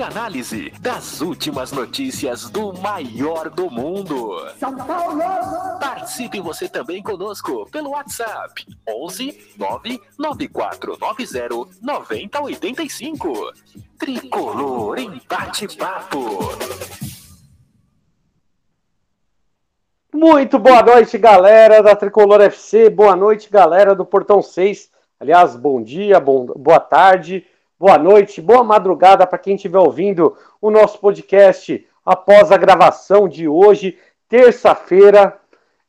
e análise das últimas notícias do maior do mundo. São Paulo! Participe você também conosco pelo WhatsApp 11 99490 9085. Tricolor em bate-papo. Muito boa noite, galera da Tricolor FC. Boa noite, galera do Portão 6. Aliás, bom dia, bom, boa tarde, boa noite, boa madrugada para quem estiver ouvindo o nosso podcast após a gravação de hoje, terça-feira,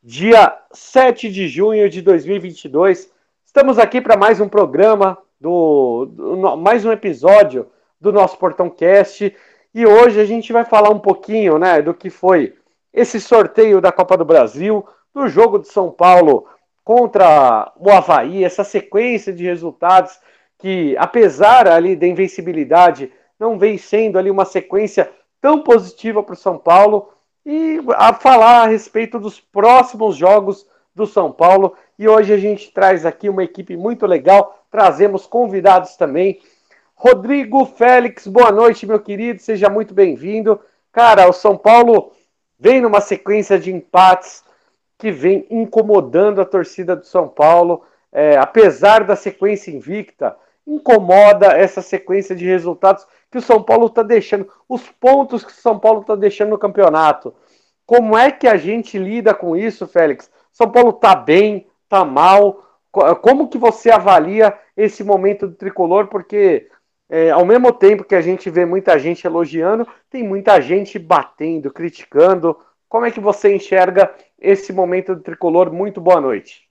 dia 7 de junho de 2022. Estamos aqui para mais um programa, do, do, mais um episódio do nosso Portão Cast. E hoje a gente vai falar um pouquinho né, do que foi esse sorteio da Copa do Brasil, do jogo de São Paulo contra o Havaí, essa sequência de resultados que, apesar ali da invencibilidade, não vem sendo ali uma sequência tão positiva para o São Paulo e a falar a respeito dos próximos jogos do São Paulo. E hoje a gente traz aqui uma equipe muito legal, trazemos convidados também. Rodrigo Félix, boa noite, meu querido, seja muito bem-vindo. Cara, o São Paulo vem numa sequência de empates que vem incomodando a torcida do São Paulo, é, apesar da sequência invicta, incomoda essa sequência de resultados que o São Paulo está deixando, os pontos que o São Paulo está deixando no campeonato. Como é que a gente lida com isso, Félix? São Paulo está bem, está mal? Como que você avalia esse momento do tricolor? Porque é, ao mesmo tempo que a gente vê muita gente elogiando, tem muita gente batendo, criticando. Como é que você enxerga esse momento do tricolor? Muito boa noite.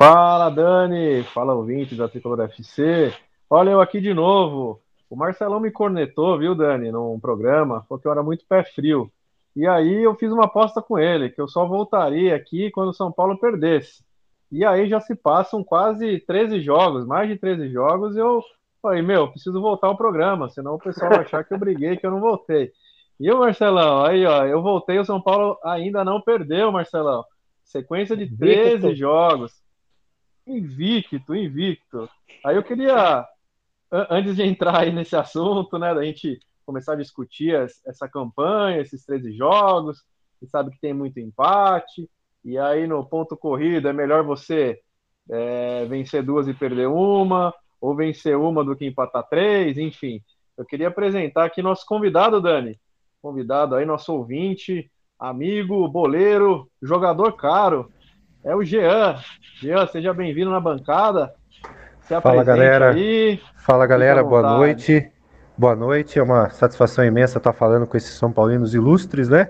Fala, Dani. Fala, ouvinte da Tricolor FC. Olha, eu aqui de novo. O Marcelão me cornetou, viu, Dani, num programa, porque eu era muito pé frio. E aí eu fiz uma aposta com ele, que eu só voltaria aqui quando o São Paulo perdesse. E aí já se passam quase 13 jogos, mais de 13 jogos, e eu falei, meu, preciso voltar ao programa, senão o pessoal vai achar que eu briguei, que eu não voltei. E o Marcelão, aí ó, eu voltei, o São Paulo ainda não perdeu, Marcelão. Sequência de 13 invicto. jogos. Invicto, invicto. Aí eu queria, antes de entrar aí nesse assunto, né, da gente começar a discutir essa campanha, esses 13 jogos, você sabe que tem muito empate, e aí no ponto corrido é melhor você é, vencer duas e perder uma, ou vencer uma do que empatar três, enfim. Eu queria apresentar aqui nosso convidado, Dani, convidado aí, nosso ouvinte, amigo, boleiro, jogador caro, é o Jean. Jean, seja bem-vindo na bancada. Se Fala, galera. Aí. Fala, galera. Boa noite. Boa noite. É uma satisfação imensa estar falando com esses São Paulinos ilustres, né?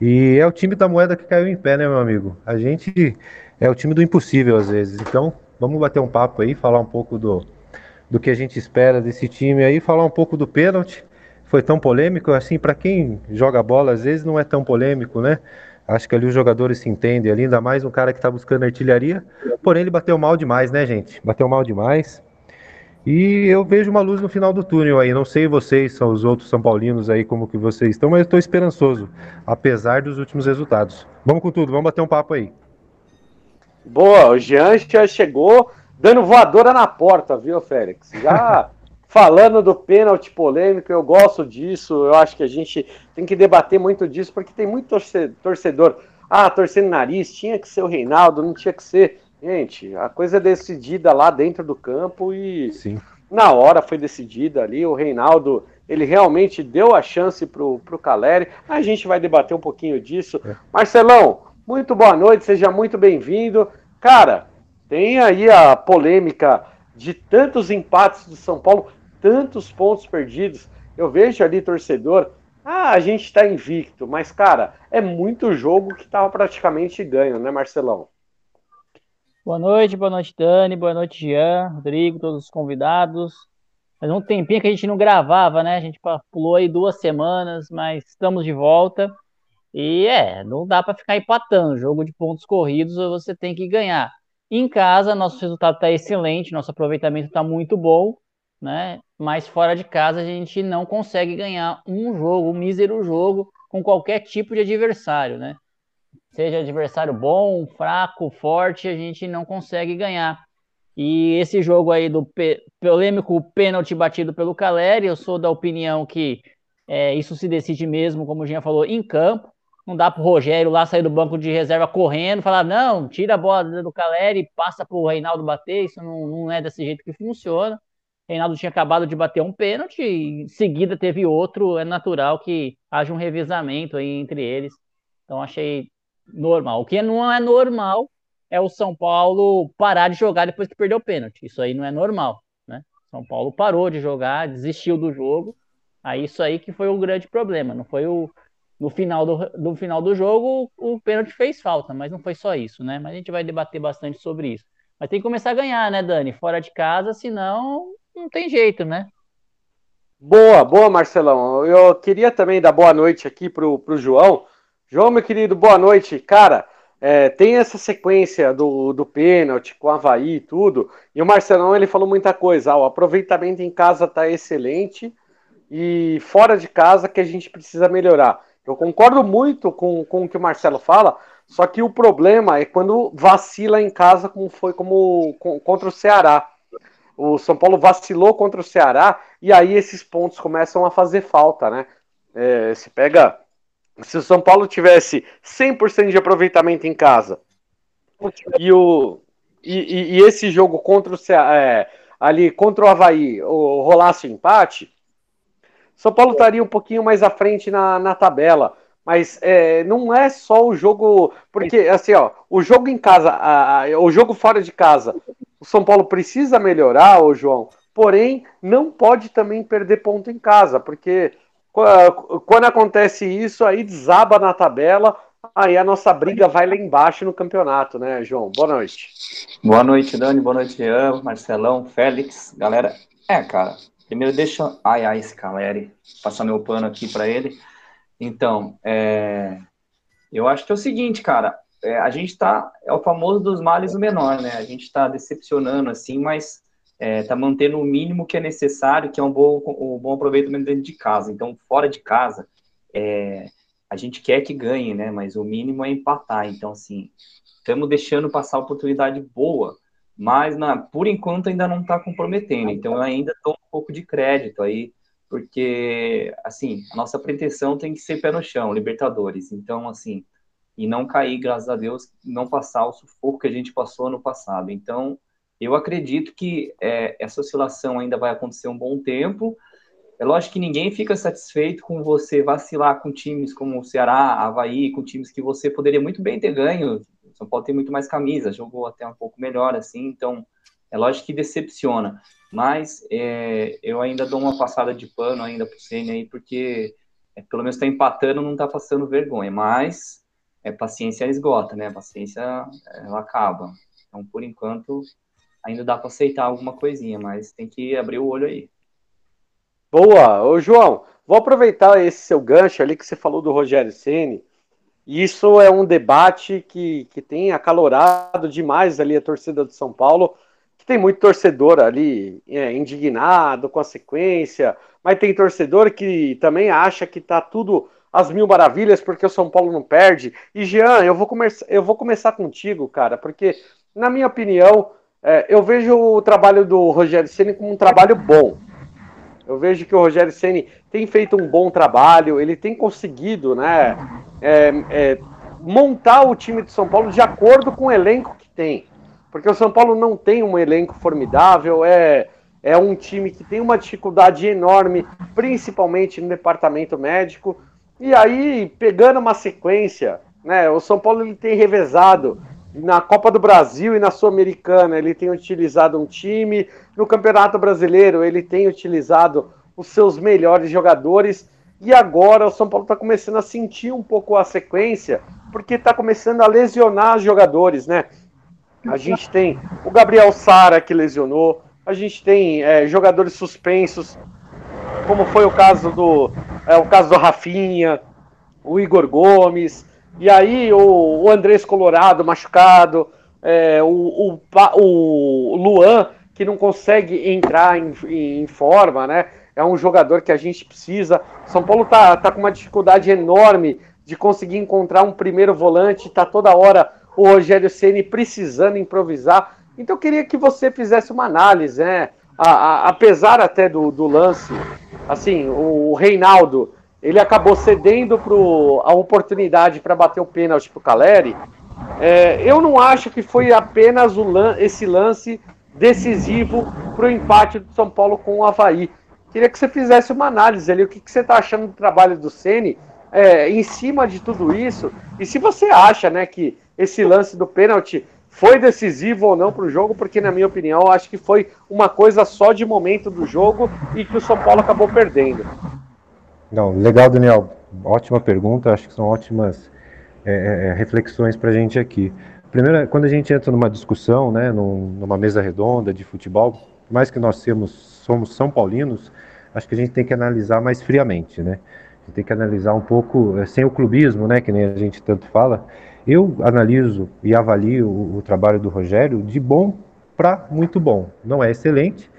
E é o time da moeda que caiu em pé, né, meu amigo? A gente é o time do impossível às vezes. Então, vamos bater um papo aí, falar um pouco do, do que a gente espera desse time aí, falar um pouco do pênalti foi tão polêmico. Assim, para quem joga bola, às vezes não é tão polêmico, né? Acho que ali os jogadores se entendem ali, ainda mais um cara que está buscando artilharia. Porém, ele bateu mal demais, né, gente? Bateu mal demais. E eu vejo uma luz no final do túnel aí. Não sei vocês, são os outros São Paulinos aí, como que vocês estão, mas eu estou esperançoso, apesar dos últimos resultados. Vamos com tudo, vamos bater um papo aí. Boa, o Jean já chegou dando voadora na porta, viu, Félix? Já falando do pênalti polêmico, eu gosto disso, eu acho que a gente tem que debater muito disso, porque tem muito torcedor, ah, torcendo nariz, tinha que ser o Reinaldo, não tinha que ser. Gente, a coisa é decidida lá dentro do campo e Sim. na hora foi decidida ali, o Reinaldo, ele realmente deu a chance pro, pro Caleri, a gente vai debater um pouquinho disso. É. Marcelão, muito boa noite, seja muito bem-vindo. Cara, tem aí a polêmica de tantos empates do São Paulo, tantos pontos perdidos. Eu vejo ali torcedor, ah, a gente está invicto, mas cara, é muito jogo que estava praticamente ganho, né, Marcelão? Boa noite, boa noite, Dani, boa noite, Jean, Rodrigo, todos os convidados. Faz um tempinho que a gente não gravava, né? A gente pulou aí duas semanas, mas estamos de volta. E é, não dá para ficar empatando. Jogo de pontos corridos você tem que ganhar. Em casa, nosso resultado está excelente, nosso aproveitamento está muito bom, né? Mas fora de casa a gente não consegue ganhar um jogo, um mísero jogo, com qualquer tipo de adversário, né? Seja adversário bom, fraco, forte, a gente não consegue ganhar. E esse jogo aí do polêmico pênalti batido pelo Caleri, eu sou da opinião que é, isso se decide mesmo, como o Jean falou, em campo. Não dá pro Rogério lá sair do banco de reserva correndo, falar, não, tira a bola do Caleri passa pro Reinaldo bater. Isso não, não é desse jeito que funciona. Reinaldo tinha acabado de bater um pênalti, em seguida teve outro. É natural que haja um revezamento aí entre eles. Então achei normal. O que não é normal é o São Paulo parar de jogar depois que perdeu o pênalti. Isso aí não é normal, né? São Paulo parou de jogar, desistiu do jogo. Aí isso aí que foi o grande problema. Não foi o no final do, do final do jogo o, o pênalti fez falta, mas não foi só isso, né? Mas a gente vai debater bastante sobre isso. Mas tem que começar a ganhar, né, Dani? Fora de casa, senão não tem jeito, né? Boa, boa, Marcelão. Eu queria também dar boa noite aqui pro, pro João. João, meu querido, boa noite. Cara, é, tem essa sequência do, do pênalti com o Havaí e tudo, e o Marcelão ele falou muita coisa. Ah, o aproveitamento em casa está excelente e fora de casa que a gente precisa melhorar. Eu concordo muito com, com o que o Marcelo fala, só que o problema é quando vacila em casa, como foi como com, contra o Ceará. O São Paulo vacilou contra o Ceará e aí esses pontos começam a fazer falta, né? É, se pega se o São Paulo tivesse 100% de aproveitamento em casa e, o, e, e esse jogo contra o é, ali contra o Havaí o, rolasse o empate, São Paulo estaria um pouquinho mais à frente na, na tabela. Mas é, não é só o jogo. Porque, assim, ó, o jogo em casa, a, a, o jogo fora de casa, o São Paulo precisa melhorar, ô João, porém, não pode também perder ponto em casa, porque quando acontece isso, aí desaba na tabela, aí a nossa briga vai lá embaixo no campeonato, né, João? Boa noite. Boa noite, Dani. Boa noite, Ian, Marcelão, Félix, galera. É, cara, primeiro deixa. Ai, ai, esse Caleri. Passar meu pano aqui para ele. Então, é... eu acho que é o seguinte, cara. É, a gente tá. É o famoso dos males o menor, né? A gente tá decepcionando, assim, mas está é, tá mantendo o mínimo que é necessário, que é um bom, um bom aproveitamento dentro de casa. Então, fora de casa, é, a gente quer que ganhe, né? Mas o mínimo é empatar. Então, assim, estamos deixando passar oportunidade boa, mas na, por enquanto ainda não está comprometendo. Então, eu ainda dou um pouco de crédito aí, porque, assim, a nossa pretensão tem que ser pé no chão, Libertadores. Então, assim, e não cair, graças a Deus, não passar o sufoco que a gente passou no passado. Então, eu acredito que é, essa oscilação ainda vai acontecer um bom tempo. É lógico que ninguém fica satisfeito com você vacilar com times como o Ceará, Havaí, com times que você poderia muito bem ter ganho. São Paulo tem muito mais camisa, jogou até um pouco melhor, assim, então é lógico que decepciona. Mas é, eu ainda dou uma passada de pano ainda pro Senna aí, porque é, pelo menos está empatando, não está passando vergonha. Mas é, paciência esgota, né? A paciência ela acaba. Então, por enquanto, ainda dá para aceitar alguma coisinha, mas tem que abrir o olho aí. Boa, ô João, vou aproveitar esse seu gancho ali que você falou do Rogério Ceni. Isso é um debate que, que tem acalorado demais ali a torcida do São Paulo, que tem muito torcedor ali é, indignado com a sequência, mas tem torcedor que também acha que tá tudo às mil maravilhas porque o São Paulo não perde. E Jean, eu vou, começar, eu vou começar contigo, cara, porque, na minha opinião, é, eu vejo o trabalho do Rogério Ceni como um trabalho bom. Eu vejo que o Rogério Ceni tem feito um bom trabalho, ele tem conseguido, né, é, é, montar o time de São Paulo de acordo com o elenco que tem. Porque o São Paulo não tem um elenco formidável, é, é um time que tem uma dificuldade enorme, principalmente no departamento médico. E aí, pegando uma sequência, né, o São Paulo ele tem revezado na Copa do Brasil e na Sul-Americana. Ele tem utilizado um time, no Campeonato Brasileiro ele tem utilizado os seus melhores jogadores. E agora o São Paulo está começando a sentir um pouco a sequência porque está começando a lesionar os jogadores, né? A gente tem o Gabriel Sara que lesionou, a gente tem é, jogadores suspensos, como foi o caso do é, o caso do Rafinha, o Igor Gomes, e aí o, o Andrés Colorado machucado, é, o, o, o Luan que não consegue entrar em, em, forma, né? É um jogador que a gente precisa. São Paulo tá, tá com uma dificuldade enorme de conseguir encontrar um primeiro volante, tá toda hora o Rogério Ceni precisando improvisar. Então eu queria que você fizesse uma análise, né? A, a, apesar até do, do lance, assim, o, o Reinaldo ele acabou cedendo pro, a oportunidade para bater o pênalti para o Caleri. É, eu não acho que foi apenas esse lance decisivo para o empate do São Paulo com o Havaí. Queria que você fizesse uma análise ali, o que, que você está achando do trabalho do Ceni é, em cima de tudo isso, e se você acha né, que esse lance do pênalti foi decisivo ou não para o jogo, porque na minha opinião acho que foi uma coisa só de momento do jogo e que o São Paulo acabou perdendo. Não, legal, Daniel. Ótima pergunta, acho que são ótimas é, é, é reflexões para a gente aqui. Primeiro, quando a gente entra numa discussão, né, numa mesa redonda de futebol, mais que nós somos, somos São Paulinos, acho que a gente tem que analisar mais friamente, né? A gente tem que analisar um pouco, eh, sem o clubismo, né, que nem a gente tanto fala. Eu analiso e avalio o, o trabalho do Rogério de bom para muito bom. Não é excelente.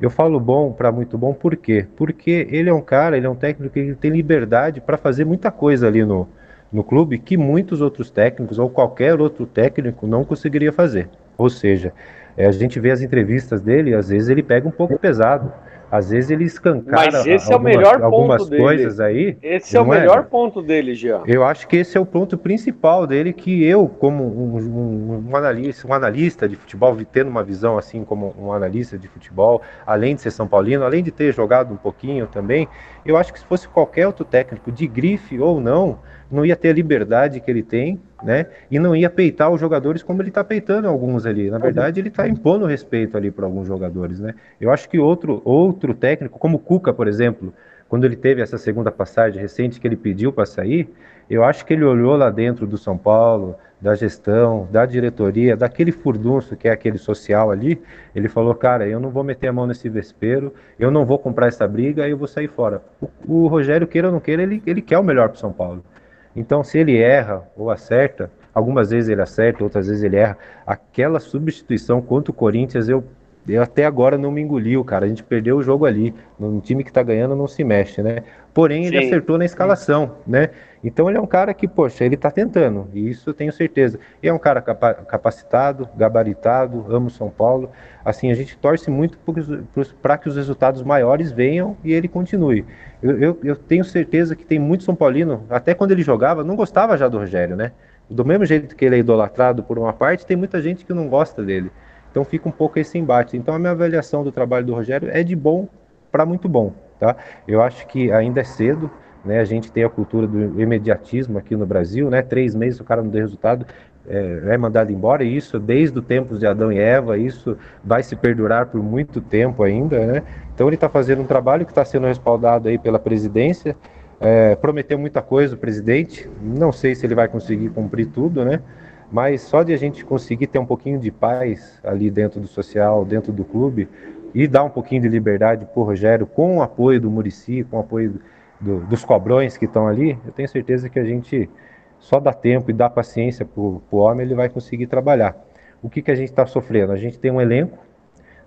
Eu falo bom para muito bom por quê? Porque ele é um cara, ele é um técnico que tem liberdade para fazer muita coisa ali no, no clube que muitos outros técnicos ou qualquer outro técnico não conseguiria fazer. Ou seja, é, a gente vê as entrevistas dele, às vezes ele pega um pouco pesado. Às vezes ele escancara Mas esse algumas, é o melhor algumas ponto coisas dele. aí. Esse é o é, melhor é? ponto dele, Jean. Eu acho que esse é o ponto principal dele, que eu, como um, um, um, analista, um analista de futebol, tendo uma visão assim como um analista de futebol, além de ser São Paulino, além de ter jogado um pouquinho também, eu acho que se fosse qualquer outro técnico, de grife ou não, não ia ter a liberdade que ele tem, né? E não ia peitar os jogadores como ele está peitando alguns ali. Na verdade, ele está impondo respeito ali para alguns jogadores, né? Eu acho que outro, outro técnico, como o Cuca, por exemplo, quando ele teve essa segunda passagem recente que ele pediu para sair, eu acho que ele olhou lá dentro do São Paulo, da gestão, da diretoria, daquele furdunço que é aquele social ali, ele falou, cara, eu não vou meter a mão nesse vespeiro, eu não vou comprar essa briga, eu vou sair fora. O, o Rogério, queira ou não queira, ele, ele quer o melhor para São Paulo. Então, se ele erra ou acerta, algumas vezes ele acerta, outras vezes ele erra, aquela substituição contra o Corinthians, eu, eu até agora não me engoliu, cara. A gente perdeu o jogo ali. Um time que tá ganhando não se mexe, né? Porém, ele Sim. acertou na escalação, né? Então ele é um cara que, poxa, ele está tentando, e isso eu tenho certeza. E é um cara capa capacitado, gabaritado, amo São Paulo. Assim, a gente torce muito para que os resultados maiores venham e ele continue. Eu, eu, eu, tenho certeza que tem muito São Paulino, até quando ele jogava, não gostava já do Rogério, né? Do mesmo jeito que ele é idolatrado por uma parte, tem muita gente que não gosta dele. Então fica um pouco esse embate. Então a minha avaliação do trabalho do Rogério é de bom para muito bom, tá? Eu acho que ainda é cedo, né? A gente tem a cultura do imediatismo aqui no Brasil, né? Três meses o cara não deu resultado, é, é mandado embora, e isso desde o tempo de Adão e Eva, isso vai se perdurar por muito tempo ainda, né? Então ele está fazendo um trabalho que está sendo respaldado aí pela presidência, é, prometeu muita coisa o presidente, não sei se ele vai conseguir cumprir tudo, né? Mas só de a gente conseguir ter um pouquinho de paz ali dentro do social, dentro do clube, e dar um pouquinho de liberdade para o Rogério, com o apoio do Murici, com o apoio dos cobrões que estão ali, eu tenho certeza que a gente só dá tempo e dá paciência para o homem, ele vai conseguir trabalhar. O que, que a gente está sofrendo? A gente tem um elenco,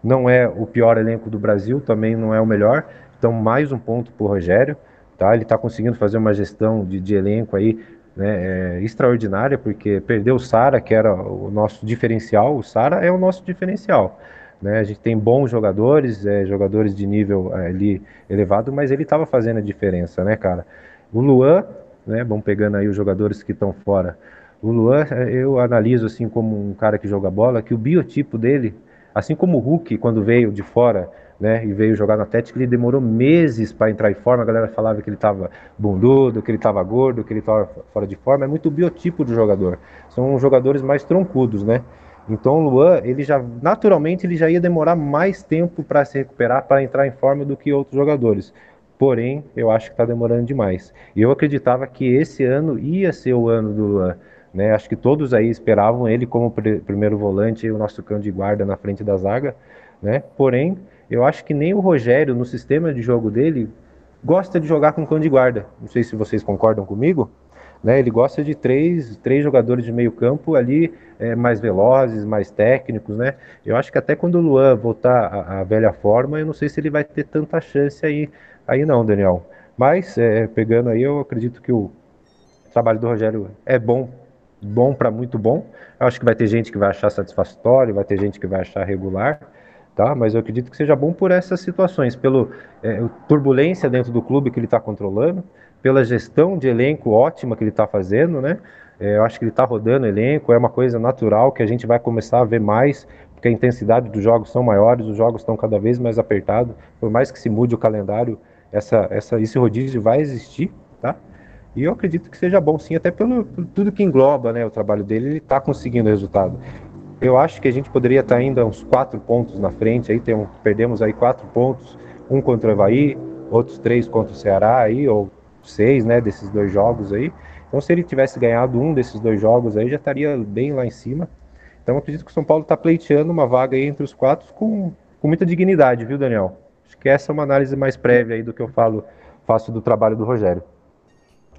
não é o pior elenco do Brasil, também não é o melhor, então mais um ponto para o Rogério, tá? Ele está conseguindo fazer uma gestão de, de elenco aí né, é, extraordinária, porque perdeu o Sara, que era o nosso diferencial, o Sara é o nosso diferencial. Né? A gente tem bons jogadores, é, jogadores de nível é, ali elevado, mas ele estava fazendo a diferença, né, cara? O Luan, né? Vamos pegando aí os jogadores que estão fora. O Luan, é, eu analiso assim como um cara que joga bola, que o biotipo dele, assim como o Hulk, quando veio de fora, né, e veio jogar no Atlético, ele demorou meses para entrar em forma. A galera falava que ele estava bundudo, que ele estava gordo, que ele estava fora de forma. É muito o biotipo do jogador. São jogadores mais troncudos, né? Então o Luan, ele já naturalmente ele já ia demorar mais tempo para se recuperar, para entrar em forma do que outros jogadores. Porém, eu acho que está demorando demais. Eu acreditava que esse ano ia ser o ano do Luan. Né? Acho que todos aí esperavam ele como pr primeiro volante e o nosso cão de guarda na frente da zaga. Né? Porém, eu acho que nem o Rogério, no sistema de jogo dele, gosta de jogar com cão de guarda. Não sei se vocês concordam comigo. Né, ele gosta de três, três jogadores de meio campo ali é, mais velozes, mais técnicos, né? Eu acho que até quando o Luan voltar à, à, velha forma, eu não sei se ele vai ter tanta chance aí, aí não, Daniel. Mas é, pegando aí, eu acredito que o trabalho do Rogério é bom, bom para muito bom. Eu acho que vai ter gente que vai achar satisfatório, vai ter gente que vai achar regular tá? Mas eu acredito que seja bom por essas situações, pela é, turbulência dentro do clube que ele está controlando, pela gestão de elenco ótima que ele está fazendo, né? É, eu acho que ele está rodando elenco, é uma coisa natural que a gente vai começar a ver mais, porque a intensidade dos jogos são maiores, os jogos estão cada vez mais apertados, por mais que se mude o calendário, essa, essa, esse rodízio vai existir, tá? E eu acredito que seja bom sim, até pelo, por tudo que engloba né, o trabalho dele, ele está conseguindo resultado. Eu acho que a gente poderia estar ainda uns quatro pontos na frente. Aí tem perdemos aí quatro pontos, um contra o Havaí, outros três contra o Ceará aí, ou seis, né, desses dois jogos aí. Então, se ele tivesse ganhado um desses dois jogos aí, já estaria bem lá em cima. Então, acredito que o São Paulo está pleiteando uma vaga aí entre os quatro com, com muita dignidade, viu, Daniel? Acho que essa é uma análise mais prévia aí do que eu falo, faço do trabalho do Rogério.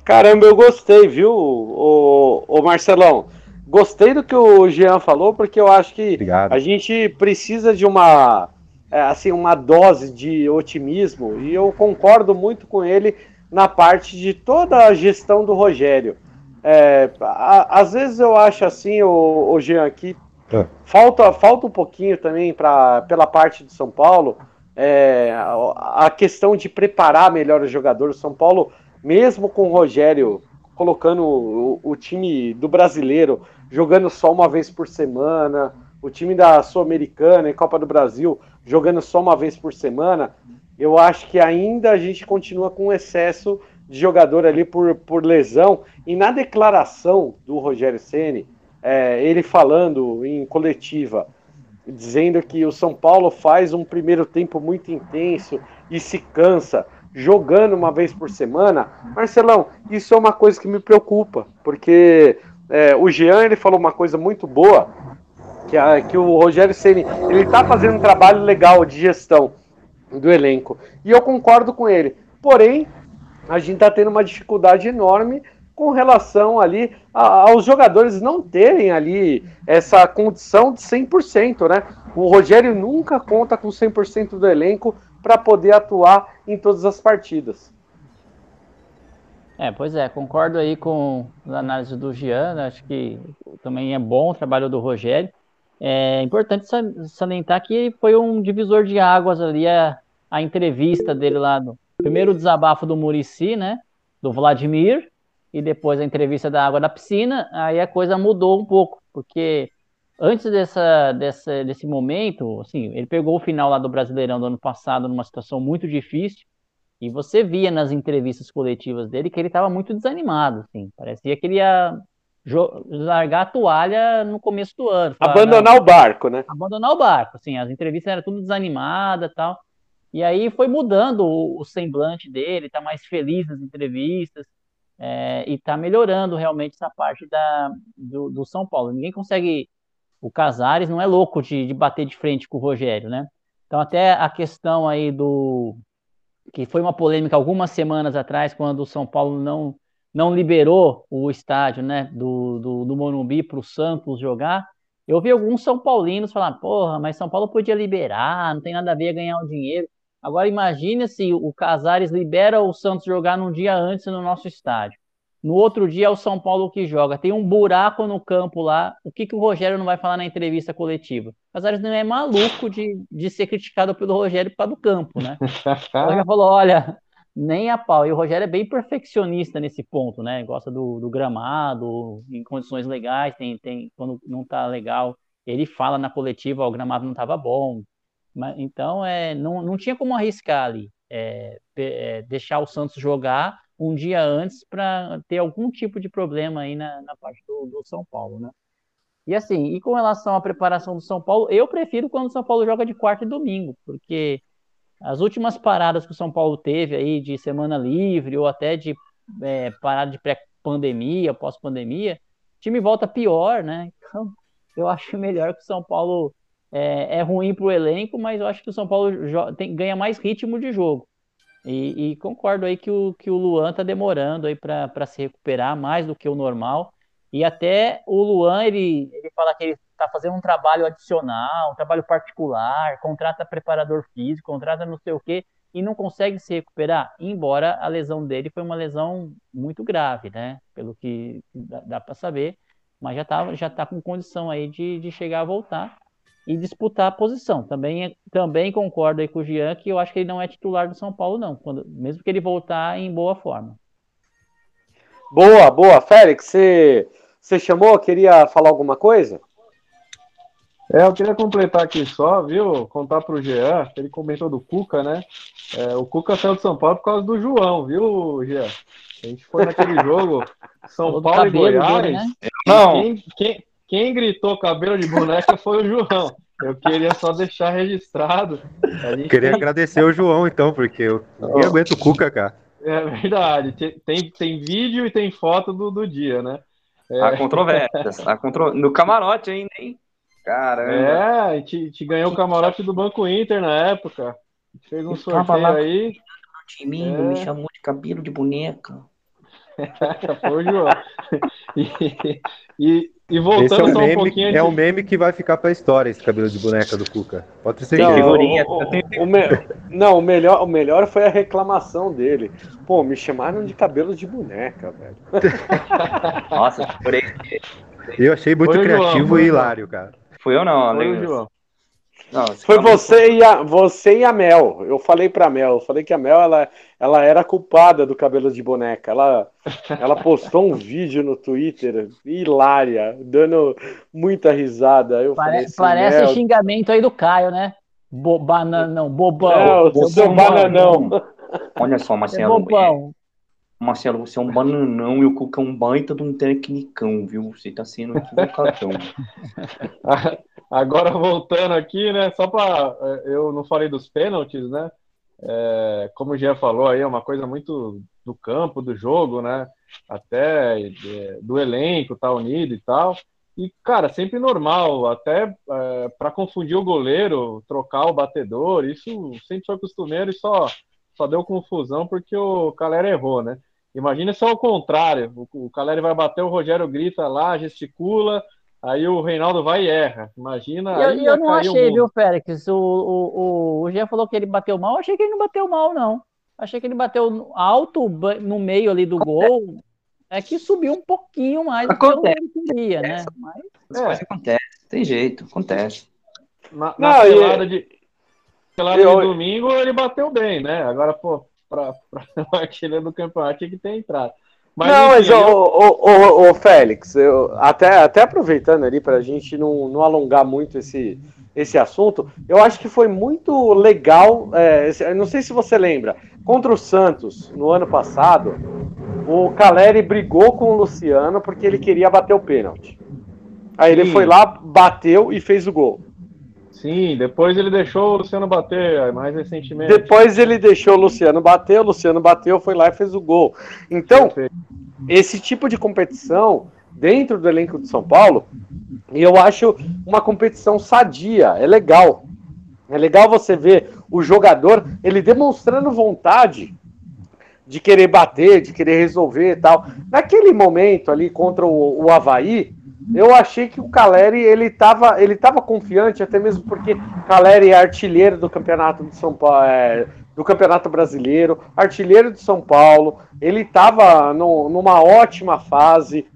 Caramba, eu gostei, viu, o, o Marcelão? Gostei do que o Jean falou, porque eu acho que Obrigado. a gente precisa de uma, é, assim, uma dose de otimismo, e eu concordo muito com ele na parte de toda a gestão do Rogério. É, a, às vezes eu acho assim, o, o Jean, aqui é. falta, falta um pouquinho também pra, pela parte de São Paulo é, a, a questão de preparar melhor os jogadores. São Paulo, mesmo com o Rogério colocando o, o time do brasileiro jogando só uma vez por semana, o time da Sul-Americana e Copa do Brasil jogando só uma vez por semana, eu acho que ainda a gente continua com excesso de jogador ali por, por lesão. E na declaração do Rogério Ceni, é, ele falando em coletiva, dizendo que o São Paulo faz um primeiro tempo muito intenso e se cansa jogando uma vez por semana, Marcelão, isso é uma coisa que me preocupa, porque é, o Jean ele falou uma coisa muito boa, que, a, que o Rogério Ceni ele está fazendo um trabalho legal de gestão do elenco. E eu concordo com ele. Porém, a gente está tendo uma dificuldade enorme com relação ali a, aos jogadores não terem ali essa condição de 100%, né? O Rogério nunca conta com 100% do elenco para poder atuar em todas as partidas. É, pois é, concordo aí com a análise do Gian, acho que também é bom o trabalho do Rogério. É importante salientar que foi um divisor de águas ali a, a entrevista dele lá, no primeiro desabafo do Murici, né, do Vladimir, e depois a entrevista da água da piscina, aí a coisa mudou um pouco, porque antes dessa, dessa, desse momento, assim, ele pegou o final lá do Brasileirão do ano passado numa situação muito difícil, e você via nas entrevistas coletivas dele que ele estava muito desanimado, assim. Parecia que ele ia largar a toalha no começo do ano. Falar, abandonar o barco, né? Abandonar o barco, assim. As entrevistas eram tudo desanimada tal. E aí foi mudando o, o semblante dele, tá mais feliz nas entrevistas. É, e tá melhorando realmente essa parte da, do, do, São Paulo. Ninguém consegue. O Casares não é louco de, de bater de frente com o Rogério, né? Então, até a questão aí do, que foi uma polêmica algumas semanas atrás, quando o São Paulo não, não liberou o estádio né, do, do, do Morumbi para o Santos jogar. Eu vi alguns São Paulinos falar, porra, mas São Paulo podia liberar, não tem nada a ver ganhar o dinheiro. Agora imagine se o Casares libera o Santos jogar num dia antes no nosso estádio. No outro dia é o São Paulo que joga. Tem um buraco no campo lá. O que, que o Rogério não vai falar na entrevista coletiva? O Casares não é maluco de, de ser criticado pelo Rogério para do campo, né? Ele já falou: olha, nem a pau. E o Rogério é bem perfeccionista nesse ponto, né? Gosta do, do gramado, em condições legais, tem, tem, quando não tá legal, ele fala na coletiva: o gramado não estava bom. Mas, então, é, não, não tinha como arriscar ali. É, é, deixar o Santos jogar um dia antes para ter algum tipo de problema aí na, na parte do, do, São Paulo, né? E assim, e com relação à preparação do São Paulo, eu prefiro quando o São Paulo joga de quarta e domingo, porque as últimas paradas que o São Paulo teve aí de semana livre ou até de é, parada de pré-pandemia, pós-pandemia, o time volta pior, né? Então, eu acho melhor que o São Paulo é, é ruim para o elenco, mas eu acho que o São Paulo tem, ganha mais ritmo de jogo. E, e, concordo aí que o, que o Luan tá demorando aí para se recuperar mais do que o normal. E até o Luan, ele, ele fala que ele tá fazendo um trabalho adicional, um trabalho particular, contrata preparador físico, contrata não sei o quê, e não consegue se recuperar, embora a lesão dele foi uma lesão muito grave, né? Pelo que dá, dá para saber, mas já tá, já tá com condição aí de, de chegar a voltar e disputar a posição. Também, também concordo aí com o Jean que eu acho que ele não é titular do São Paulo, não, quando, mesmo que ele voltar em boa forma. Boa, boa. Félix, você você chamou? Queria falar alguma coisa? É, eu queria completar aqui só, viu? Contar para o Jean, ele comentou do Cuca, né? É, o Cuca saiu de São Paulo por causa do João, viu, Jean? A gente foi naquele jogo São Paulo e Goiás. Dele, né? Não. Quem, quem, quem, gritou cabelo de boneca foi o João. Eu queria só deixar registrado. Queria tem... agradecer o João, então, porque eu não aguento o Cuca, cara. É verdade. Tem, tem vídeo e tem foto do, do dia, né? É. Há controvérsias. Há contro... No camarote ainda, hein? Caramba. É, a gente, a gente ganhou o camarote do Banco Inter na época. A gente fez um sorteio lá, aí. Timinho, é. me chamou de cabelo de boneca. Foi, João. E, e, e voltando esse é um, meme, um pouquinho. É de... um meme que vai ficar para a história, esse cabelo de boneca do Cuca. Pode ser não, figurinha. O, o, o, me... não, o melhor, o melhor foi a reclamação dele. Pô, me chamaram de cabelo de boneca, velho. Nossa, por aí. Eu achei muito foi criativo João, e hilário, cara. Fui eu não, foi João. Não, foi você e, a, você e a Mel. Eu falei pra Mel, eu falei que a Mel ela, ela era culpada do cabelo de boneca. Ela, ela postou um vídeo no Twitter, hilária, dando muita risada. Eu Pare, assim, parece Mel... xingamento aí do Caio, né? Bo, bananão, bobão. É, o bobão, seu bananão. Olha só, Marcelo. É bobão. Marcelo, você é um bananão e o Cuca é um baita de um tecnicão, viu? Você tá sendo equivocadão. Agora voltando aqui, né? Só para é, eu não falei dos pênaltis, né? É, como o Jean falou aí, é uma coisa muito do campo, do jogo, né? Até é, do elenco, tá unido e tal. E, cara, sempre normal, até é, para confundir o goleiro, trocar o batedor, isso sempre foi costumeiro e só, só deu confusão porque o Calera errou, né? Imagina é o contrário. O, o Caleri vai bater, o Rogério grita lá, gesticula, aí o Reinaldo vai e erra. Imagina. Eu, eu não achei, viu, Félix? O, o, o, o Jean falou que ele bateu mal. Eu achei que ele não bateu mal, não. Achei que ele bateu alto no meio ali do gol. É que subiu um pouquinho mais acontece, do que eu queria, né? Mas... É. acontece, tem jeito, acontece. Na, na não, pelada, de, pelada eu... de domingo ele bateu bem, né? Agora, pô, para o artilheiro do campeonato tinha que ter entrado. Mas, não, enfim, mas o, eu... o, o, o, Félix, eu, até, até aproveitando ali para a gente não, não alongar muito esse, esse assunto, eu acho que foi muito legal. É, não sei se você lembra, contra o Santos no ano passado, o Caleri brigou com o Luciano porque ele queria bater o pênalti. Aí ele foi lá, bateu e fez o gol. Sim, depois ele deixou o Luciano bater, mais recentemente. Depois ele deixou o Luciano bater, o Luciano bateu, foi lá e fez o gol. Então, Perfeito. esse tipo de competição dentro do elenco de São Paulo, eu acho uma competição sadia, é legal. É legal você ver o jogador, ele demonstrando vontade de querer bater, de querer resolver e tal. Naquele momento ali contra o, o Havaí, eu achei que o Caleri ele estava ele tava confiante, até mesmo porque Caleri é artilheiro do campeonato de São Paulo, é, do campeonato brasileiro, artilheiro de São Paulo, ele estava numa ótima fase.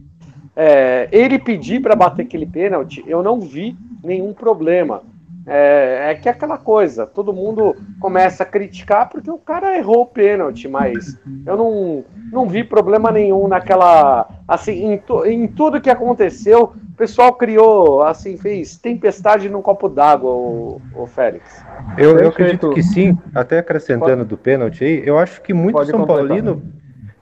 É, ele pedir para bater aquele pênalti, eu não vi nenhum problema. É, é, que é aquela coisa, todo mundo começa a criticar porque o cara errou o pênalti, mas eu não, não vi problema nenhum naquela. Assim, em, to, em tudo que aconteceu, o pessoal criou, assim, fez tempestade num copo d'água, o, o Félix. Eu, eu acredito que sim, até acrescentando do pênalti aí, eu acho que muito Pode São Paulino.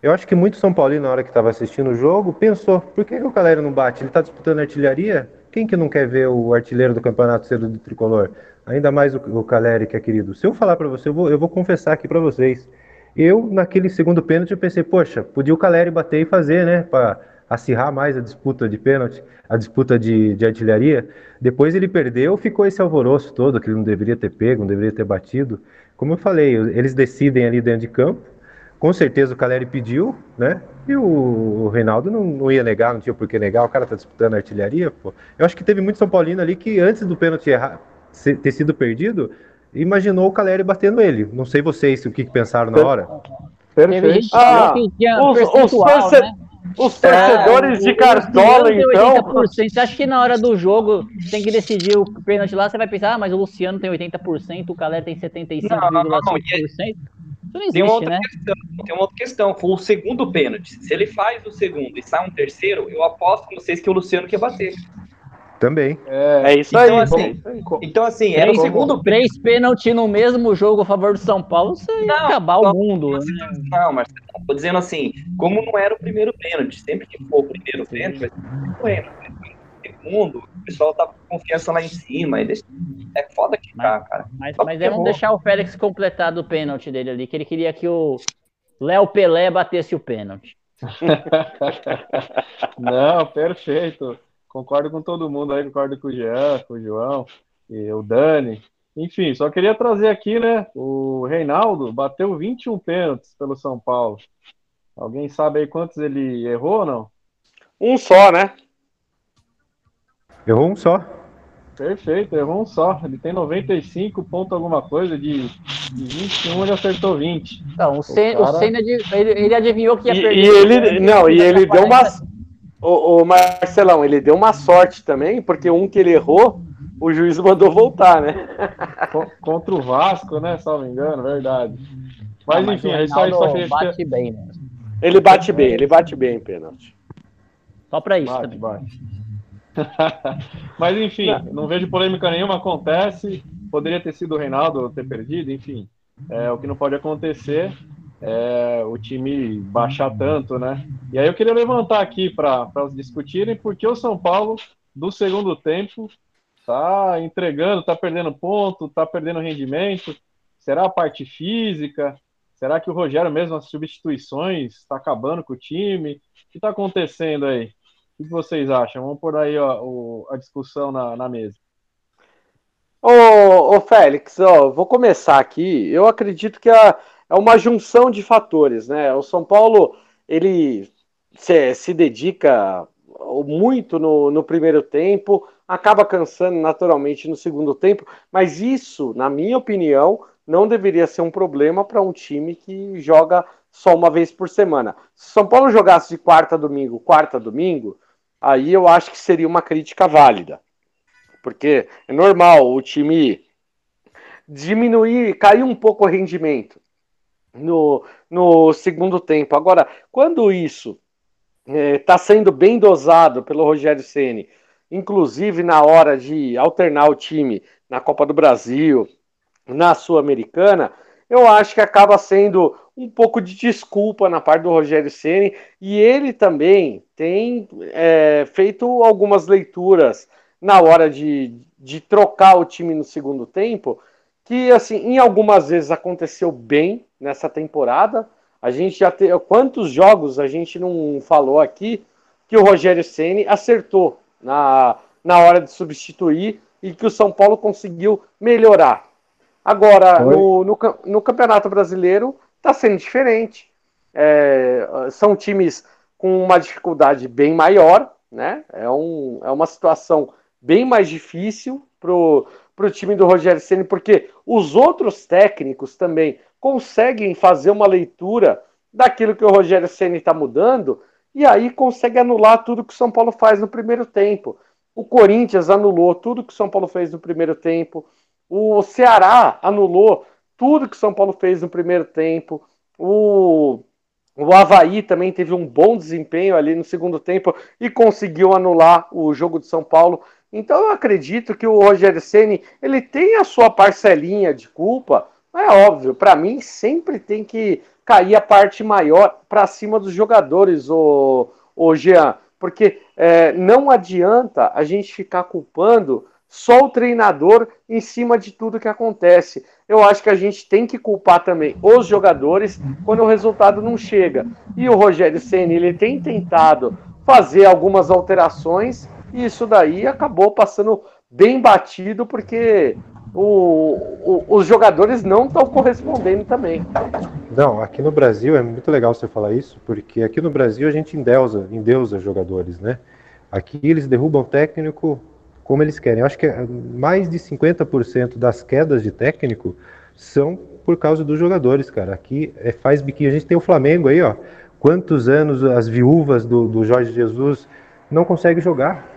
Eu acho que muito São Paulino, na hora que estava assistindo o jogo, pensou: por que, que o Calero não bate? Ele está disputando artilharia? Quem que não quer ver o artilheiro do campeonato ser do tricolor? Ainda mais o, o Caleri, que é querido. Se eu falar para você, eu vou, eu vou confessar aqui para vocês. Eu, naquele segundo pênalti, eu pensei, poxa, podia o Caleri bater e fazer, né? Para acirrar mais a disputa de pênalti, a disputa de, de artilharia. Depois ele perdeu, ficou esse alvoroço todo, que ele não deveria ter pego, não deveria ter batido. como eu falei, eles decidem ali dentro de campo. Com certeza o Caleri pediu, né? E o, Reinaldo não, não, ia negar, não tinha por que negar, o cara tá disputando a artilharia, pô. Eu acho que teve muito São Paulino ali que antes do pênalti errar, ter sido perdido, imaginou o Caleri batendo ele. Não sei vocês o que, que pensaram na hora. Perfeito. Ah, os, os, torce... né? os, torcedores é, de Cartola, então. 80%. Você acha que na hora do jogo tem que decidir o pênalti lá? Você vai pensar, ah, mas o Luciano tem 80%, o Caleri tem 75,5%. Existe, tem uma outra né? questão. Tem uma outra questão. Foi o segundo pênalti. Se ele faz o segundo e sai um terceiro, eu aposto com vocês que o Luciano quer bater. Também. É, é isso então, aí. Assim, então, assim, era o segundo Três pênaltis no mesmo jogo a favor do São Paulo, você ia não, acabar não, o mundo. Não, né? não, mas tô dizendo assim, como não era o primeiro pênalti, sempre que for o primeiro pênalti, vai ser o pênalti segundo, o pessoal tá com confiança lá em cima. E deixa... É foda que tá, cara. Mas, mas é vamos deixar o Félix completar do pênalti dele ali, que ele queria que o Léo Pelé batesse o pênalti. Não, perfeito. Concordo com todo mundo aí, concordo com o Jean, com o João e o Dani. Enfim, só queria trazer aqui, né? O Reinaldo bateu 21 pênaltis pelo São Paulo. Alguém sabe aí quantos ele errou ou não? Um só, né? Errou um só. Perfeito, errou um só. Ele tem 95 ponto alguma coisa, de, de 21 ele acertou 20. Não, o, Senna, o Senna ele, ele adivinhou que ia perder. E, ele, não, e ele deu uma. O, o, Marcelão, ele deu uma sorte também, porque um que ele errou, o juiz mandou voltar, né? Contra o Vasco, né? Se não me engano, verdade. Mas, mas enfim, é isso aí só queria. Bate bem, né? Ele bate bem, ele bate bem, pênalti. Só pra isso. Bate, também. bate. Mas enfim, não vejo polêmica nenhuma, acontece. Poderia ter sido o Reinaldo ter perdido, enfim. É, o que não pode acontecer é o time baixar tanto, né? E aí eu queria levantar aqui para discutirem porque o São Paulo, do segundo tempo, tá entregando, tá perdendo ponto, tá perdendo rendimento. Será a parte física? Será que o Rogério mesmo, as substituições, está acabando com o time? O que está acontecendo aí? O que vocês acham? Vamos por aí ó, o, a discussão na, na mesa. Ô, ô Félix, ó, vou começar aqui. Eu acredito que é, é uma junção de fatores, né? O São Paulo ele se, se dedica muito no, no primeiro tempo, acaba cansando naturalmente no segundo tempo, mas isso, na minha opinião, não deveria ser um problema para um time que joga só uma vez por semana. Se São Paulo jogasse de quarta a domingo, quarta a domingo, aí eu acho que seria uma crítica válida. Porque é normal o time diminuir, cair um pouco o rendimento no, no segundo tempo. Agora, quando isso está é, tá sendo bem dosado pelo Rogério Ceni, inclusive na hora de alternar o time na Copa do Brasil, na Sul-Americana, eu acho que acaba sendo um pouco de desculpa na parte do Rogério Ceni. E ele também tem é, feito algumas leituras na hora de, de trocar o time no segundo tempo que assim em algumas vezes aconteceu bem nessa temporada. A gente já tem quantos jogos a gente não falou aqui que o Rogério Ceni acertou na, na hora de substituir e que o São Paulo conseguiu melhorar. Agora, no, no, no, Campeonato Brasileiro, está sendo diferente. É, são times com uma dificuldade bem maior, né? É, um, é uma situação bem mais difícil para o time do Rogério Ceni, porque os outros técnicos também conseguem fazer uma leitura daquilo que o Rogério Ceni está mudando e aí consegue anular tudo que o São Paulo faz no primeiro tempo. O Corinthians anulou tudo que o São Paulo fez no primeiro tempo. O Ceará anulou tudo que São Paulo fez no primeiro tempo. O, o Havaí também teve um bom desempenho ali no segundo tempo e conseguiu anular o jogo de São Paulo. Então eu acredito que o Rogério Ceni ele tem a sua parcelinha de culpa. É óbvio, para mim sempre tem que cair a parte maior para cima dos jogadores, o, o Jean, porque é, não adianta a gente ficar culpando só o treinador em cima de tudo que acontece. Eu acho que a gente tem que culpar também os jogadores quando o resultado não chega. E o Rogério Ceni ele tem tentado fazer algumas alterações e isso daí acabou passando bem batido porque o, o, os jogadores não estão correspondendo também. Não, aqui no Brasil é muito legal você falar isso, porque aqui no Brasil a gente endeusa, endeusa jogadores, né? Aqui eles derrubam técnico como eles querem. Eu acho que mais de 50% das quedas de técnico são por causa dos jogadores, cara. Aqui é, faz biquinho. A gente tem o Flamengo aí, ó. Quantos anos as viúvas do, do Jorge Jesus não conseguem jogar?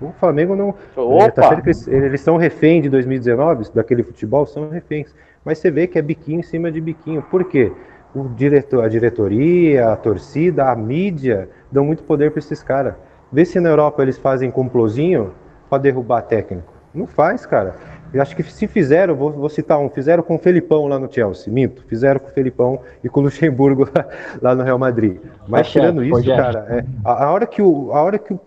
O Flamengo não. É, tá certo que eles, eles são refém de 2019, daquele futebol, são reféns. Mas você vê que é biquinho em cima de biquinho. Por quê? O diretor, a diretoria, a torcida, a mídia dão muito poder para esses caras. Vê se na Europa eles fazem complozinho para derrubar técnico. Não faz, cara. Eu acho que se fizeram, vou, vou, citar um, fizeram com o Felipão lá no Chelsea, minto, fizeram com o Felipão e com o Luxemburgo lá, no Real Madrid. Mas tirando isso, cara, é, a, a, hora que o, a hora que o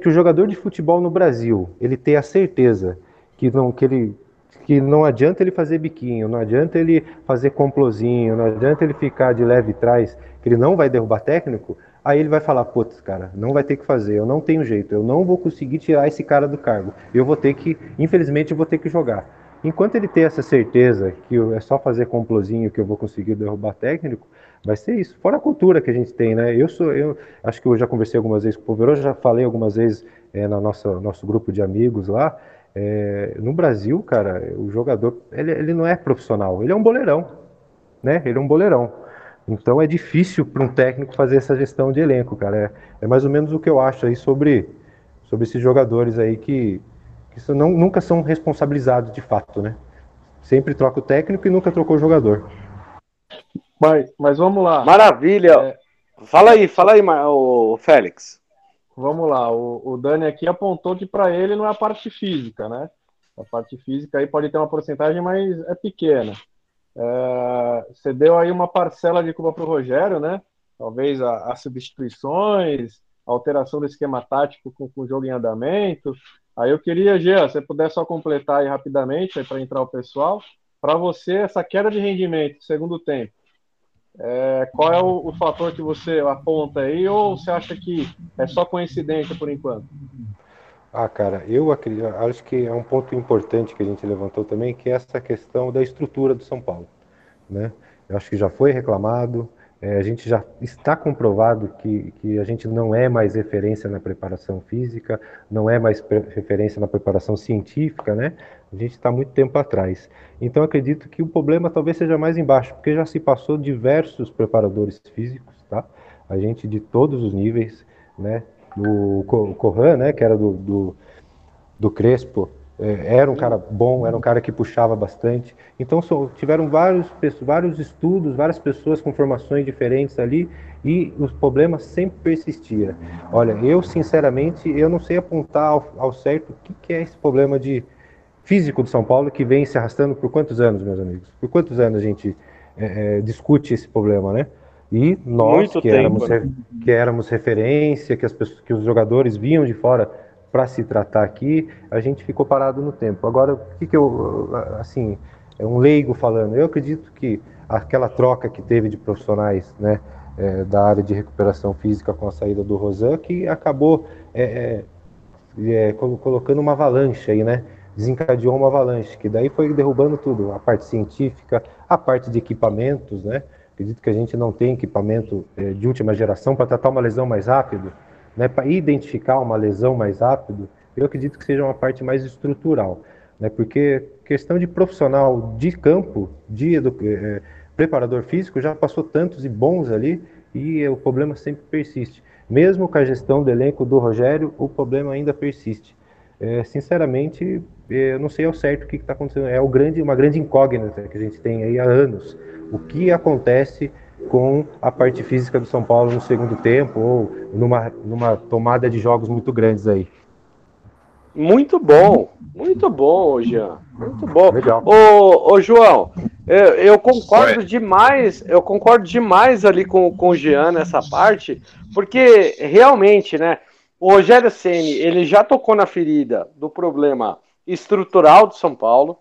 que o jogador de futebol no Brasil ele tem a certeza que não que ele que não adianta ele fazer biquinho, não adianta ele fazer complozinho, não adianta ele ficar de leve trás, que ele não vai derrubar técnico, aí ele vai falar, putz, cara, não vai ter que fazer, eu não tenho jeito, eu não vou conseguir tirar esse cara do cargo, eu vou ter que, infelizmente, eu vou ter que jogar. Enquanto ele tem essa certeza que é só fazer complozinho que eu vou conseguir derrubar técnico, vai ser isso. Fora a cultura que a gente tem, né? Eu sou, eu acho que eu já conversei algumas vezes com o Poveroso, já falei algumas vezes é, no nosso, nosso grupo de amigos lá. É, no Brasil, cara, o jogador ele, ele não é profissional, ele é um boleirão, né? Ele é um boleirão. Então é difícil para um técnico fazer essa gestão de elenco, cara. É, é, mais ou menos o que eu acho aí sobre, sobre esses jogadores aí que, que não, nunca são responsabilizados de fato, né? Sempre troca o técnico e nunca trocou o jogador. Mas, mas vamos lá. Maravilha. É... Fala aí, fala aí, o Félix. Vamos lá. O, o Dani aqui apontou que para ele não é a parte física, né? A parte física aí pode ter uma porcentagem, mas é pequena. É, você deu aí uma parcela de culpa para o Rogério, né? Talvez as substituições, a alteração do esquema tático com, com o jogo em andamento. Aí eu queria, Gê, se você puder só completar aí rapidamente para entrar o pessoal. Para você, essa queda de rendimento, segundo tempo, é, qual é o, o, fator que você aponta aí, ou você acha que é só coincidência por enquanto? Ah, cara, eu acredito, acho que é um ponto importante que a gente levantou também, que é essa questão da estrutura do São Paulo. Né? Eu acho que já foi reclamado, é, a gente já está comprovado que, que a gente não é mais referência na preparação física, não é mais referência na preparação científica, né? A gente está muito tempo atrás. Então acredito que o problema talvez seja mais embaixo, porque já se passou diversos preparadores físicos, tá? A gente de todos os níveis, né? O Corran, né? Que era do, do, do Crespo, é, era um cara bom, era um cara que puxava bastante. Então tiveram vários, vários estudos, várias pessoas com formações diferentes ali e os problemas sempre persistiam. Olha, eu sinceramente eu não sei apontar ao, ao certo o que, que, é esse problema de físico do São Paulo que vem se arrastando por quantos anos, meus amigos? Por quantos anos a gente é, é discute esse problema, né? E nós que éramos, né? que éramos referência, que, as pessoas, que os jogadores vinham de fora para se tratar aqui, a gente ficou parado no tempo. Agora, o que, que eu, assim, é um leigo falando, eu acredito que aquela troca que teve de profissionais, né, é, da área de recuperação física com a saída do Rosan, que acabou é, é, é colocando uma avalanche aí, né, desencadeou uma avalanche, que daí foi derrubando tudo, a parte científica, a parte de equipamentos, né, acredito que a gente não tem equipamento é, de última geração para tratar uma lesão mais rápido, né, para identificar uma lesão mais rápido, eu acredito que seja uma parte mais estrutural, né, porque questão de profissional de campo, de é, preparador físico, já passou tantos e bons ali e o problema sempre persiste. Mesmo com a gestão do elenco do Rogério, o problema ainda persiste. É, sinceramente, eu não sei ao certo o que está acontecendo. É o grande, uma grande incógnita que a gente tem aí há anos. O que acontece com a parte física do São Paulo no segundo tempo ou numa, numa tomada de jogos muito grandes aí. Muito bom, muito bom, Jean. Muito bom. Legal. Ô, ô João, eu, eu concordo Oi. demais, eu concordo demais ali com, com o Jean nessa parte, porque realmente, né, o Rogério Ceni ele já tocou na ferida do problema estrutural do São Paulo,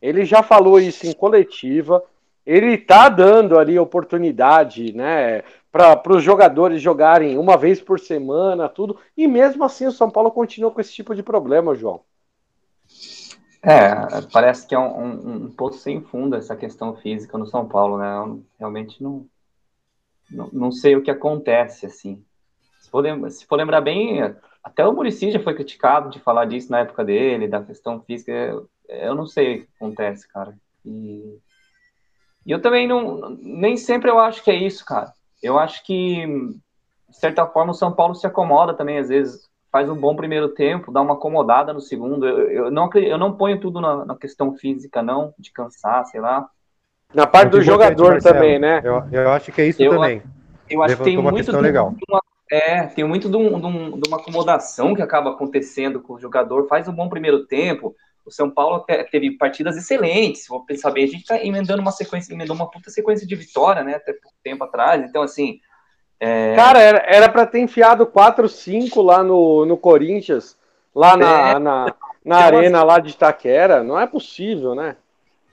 ele já falou isso em coletiva, ele está dando ali oportunidade, né, para os jogadores jogarem uma vez por semana, tudo, e mesmo assim o São Paulo continua com esse tipo de problema, João. É, parece que é um, um, um poço sem fundo essa questão física no São Paulo, né? Eu realmente não, não, não sei o que acontece, assim. Se for, se for lembrar bem, até o Murici já foi criticado de falar disso na época dele, da questão física. Eu, eu não sei o que acontece, cara. E, e eu também não. Nem sempre eu acho que é isso, cara. Eu acho que, de certa forma, o São Paulo se acomoda também, às vezes faz um bom primeiro tempo, dá uma acomodada no segundo. Eu, eu não, eu não ponho tudo na, na, questão física, não, de cansar, sei lá. Na parte do jogador também, né? Eu, eu acho que é isso eu, também. Eu acho Levantou que tem muito de, legal. Uma, é, tem muito de, um, de, um, de, uma acomodação que acaba acontecendo com o jogador. Faz um bom primeiro tempo. O São Paulo teve partidas excelentes. Vou pensar bem, a gente tá emendando uma sequência, emendou uma puta sequência de vitória, né? Até pouco tempo atrás. Então, assim, é... Cara, era, pra ter enfiado 4, 5 lá no, no Corinthians, lá na, é... na, na então, arena assim... lá de Itaquera. Não é possível, né?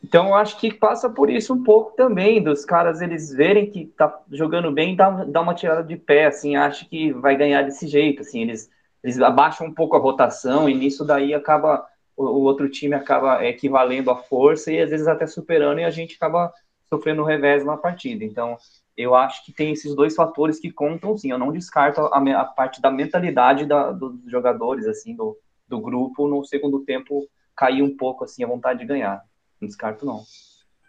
Então, eu acho que passa por isso um pouco também, dos caras eles verem que tá jogando bem, dá, dá uma tirada de pé, assim, acho que vai ganhar desse jeito, assim, eles, eles abaixam um pouco a rotação e nisso daí acaba, o, o outro time acaba equivalendo a força e às vezes até superando e a gente acaba sofrendo revés na partida. Então, eu acho que tem esses dois fatores que contam, sim. Eu não descarto a, a parte da mentalidade da, dos jogadores, assim, do, do grupo no segundo tempo cair um pouco, assim, a vontade de ganhar. Não descarto, não.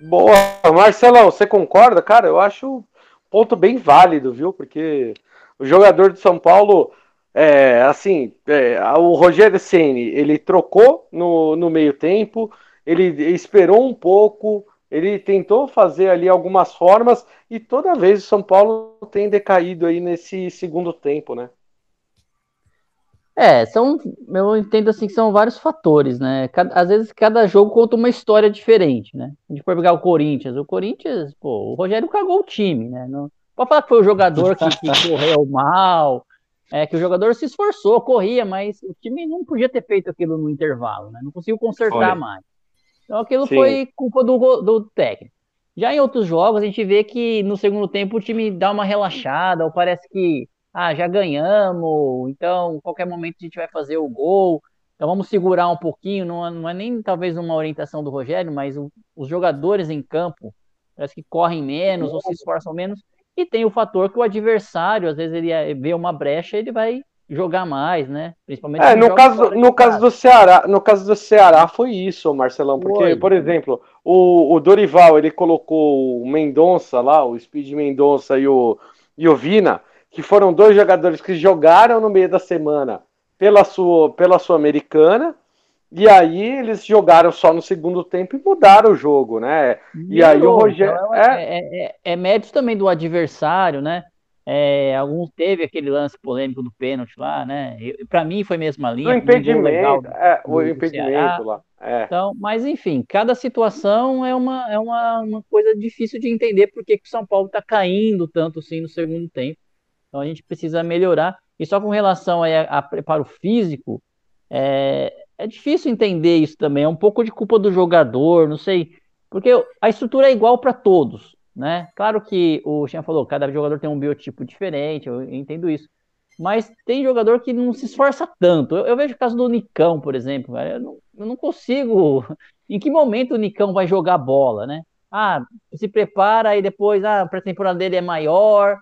Boa, Marcelão, você concorda? Cara, eu acho um ponto bem válido, viu? Porque o jogador de São Paulo, é, assim, é, o Rogério Ceni ele trocou no, no meio tempo, ele esperou um pouco, ele tentou fazer ali algumas formas e toda vez o São Paulo tem decaído aí nesse segundo tempo, né? É, são, eu entendo assim que são vários fatores, né? Cada, às vezes cada jogo conta uma história diferente, né? A gente pode pegar o Corinthians, o Corinthians, pô, o Rogério cagou o time, né? Não, pode falar que foi o jogador que, que correu mal, é que o jogador se esforçou, corria, mas o time não podia ter feito aquilo no intervalo, né? Não conseguiu consertar foi. mais. Então aquilo Sim. foi culpa do, do técnico. Já em outros jogos, a gente vê que no segundo tempo o time dá uma relaxada, ou parece que ah, já ganhamos, então qualquer momento a gente vai fazer o gol, então vamos segurar um pouquinho. Não, não é nem talvez uma orientação do Rogério, mas o, os jogadores em campo parece que correm menos ou se esforçam menos. E tem o fator que o adversário, às vezes, ele vê uma brecha ele vai jogar mais, né? Principalmente é, no caso, no caso do Ceará, no caso do Ceará foi isso, Marcelão, porque, por exemplo, o, o Dorival, ele colocou o Mendonça lá, o Speed Mendonça e o, e o Vina, que foram dois jogadores que jogaram no meio da semana pela sua pela Sul-Americana, e aí eles jogaram só no segundo tempo e mudaram o jogo, né? E, e aí o Rogério. Então, é, é, é, é mérito também do adversário, né? É, alguns teve aquele lance polêmico do pênalti lá, né? Para mim foi mesmo a linha. O impedimento, legal é, o impedimento lá. É. Então, mas enfim, cada situação é uma, é uma, uma coisa difícil de entender porque que o São Paulo está caindo tanto assim no segundo tempo. Então a gente precisa melhorar. E só com relação a, a preparo físico, é, é difícil entender isso também. É um pouco de culpa do jogador, não sei. Porque a estrutura é igual para todos né? Claro que o Xen falou, cada jogador tem um biotipo diferente, eu entendo isso. Mas tem jogador que não se esforça tanto. Eu, eu vejo o caso do Nicão, por exemplo. Eu não, eu não consigo. Em que momento o Nicão vai jogar bola, né? Ah, se prepara e depois ah, a pré-temporada dele é maior.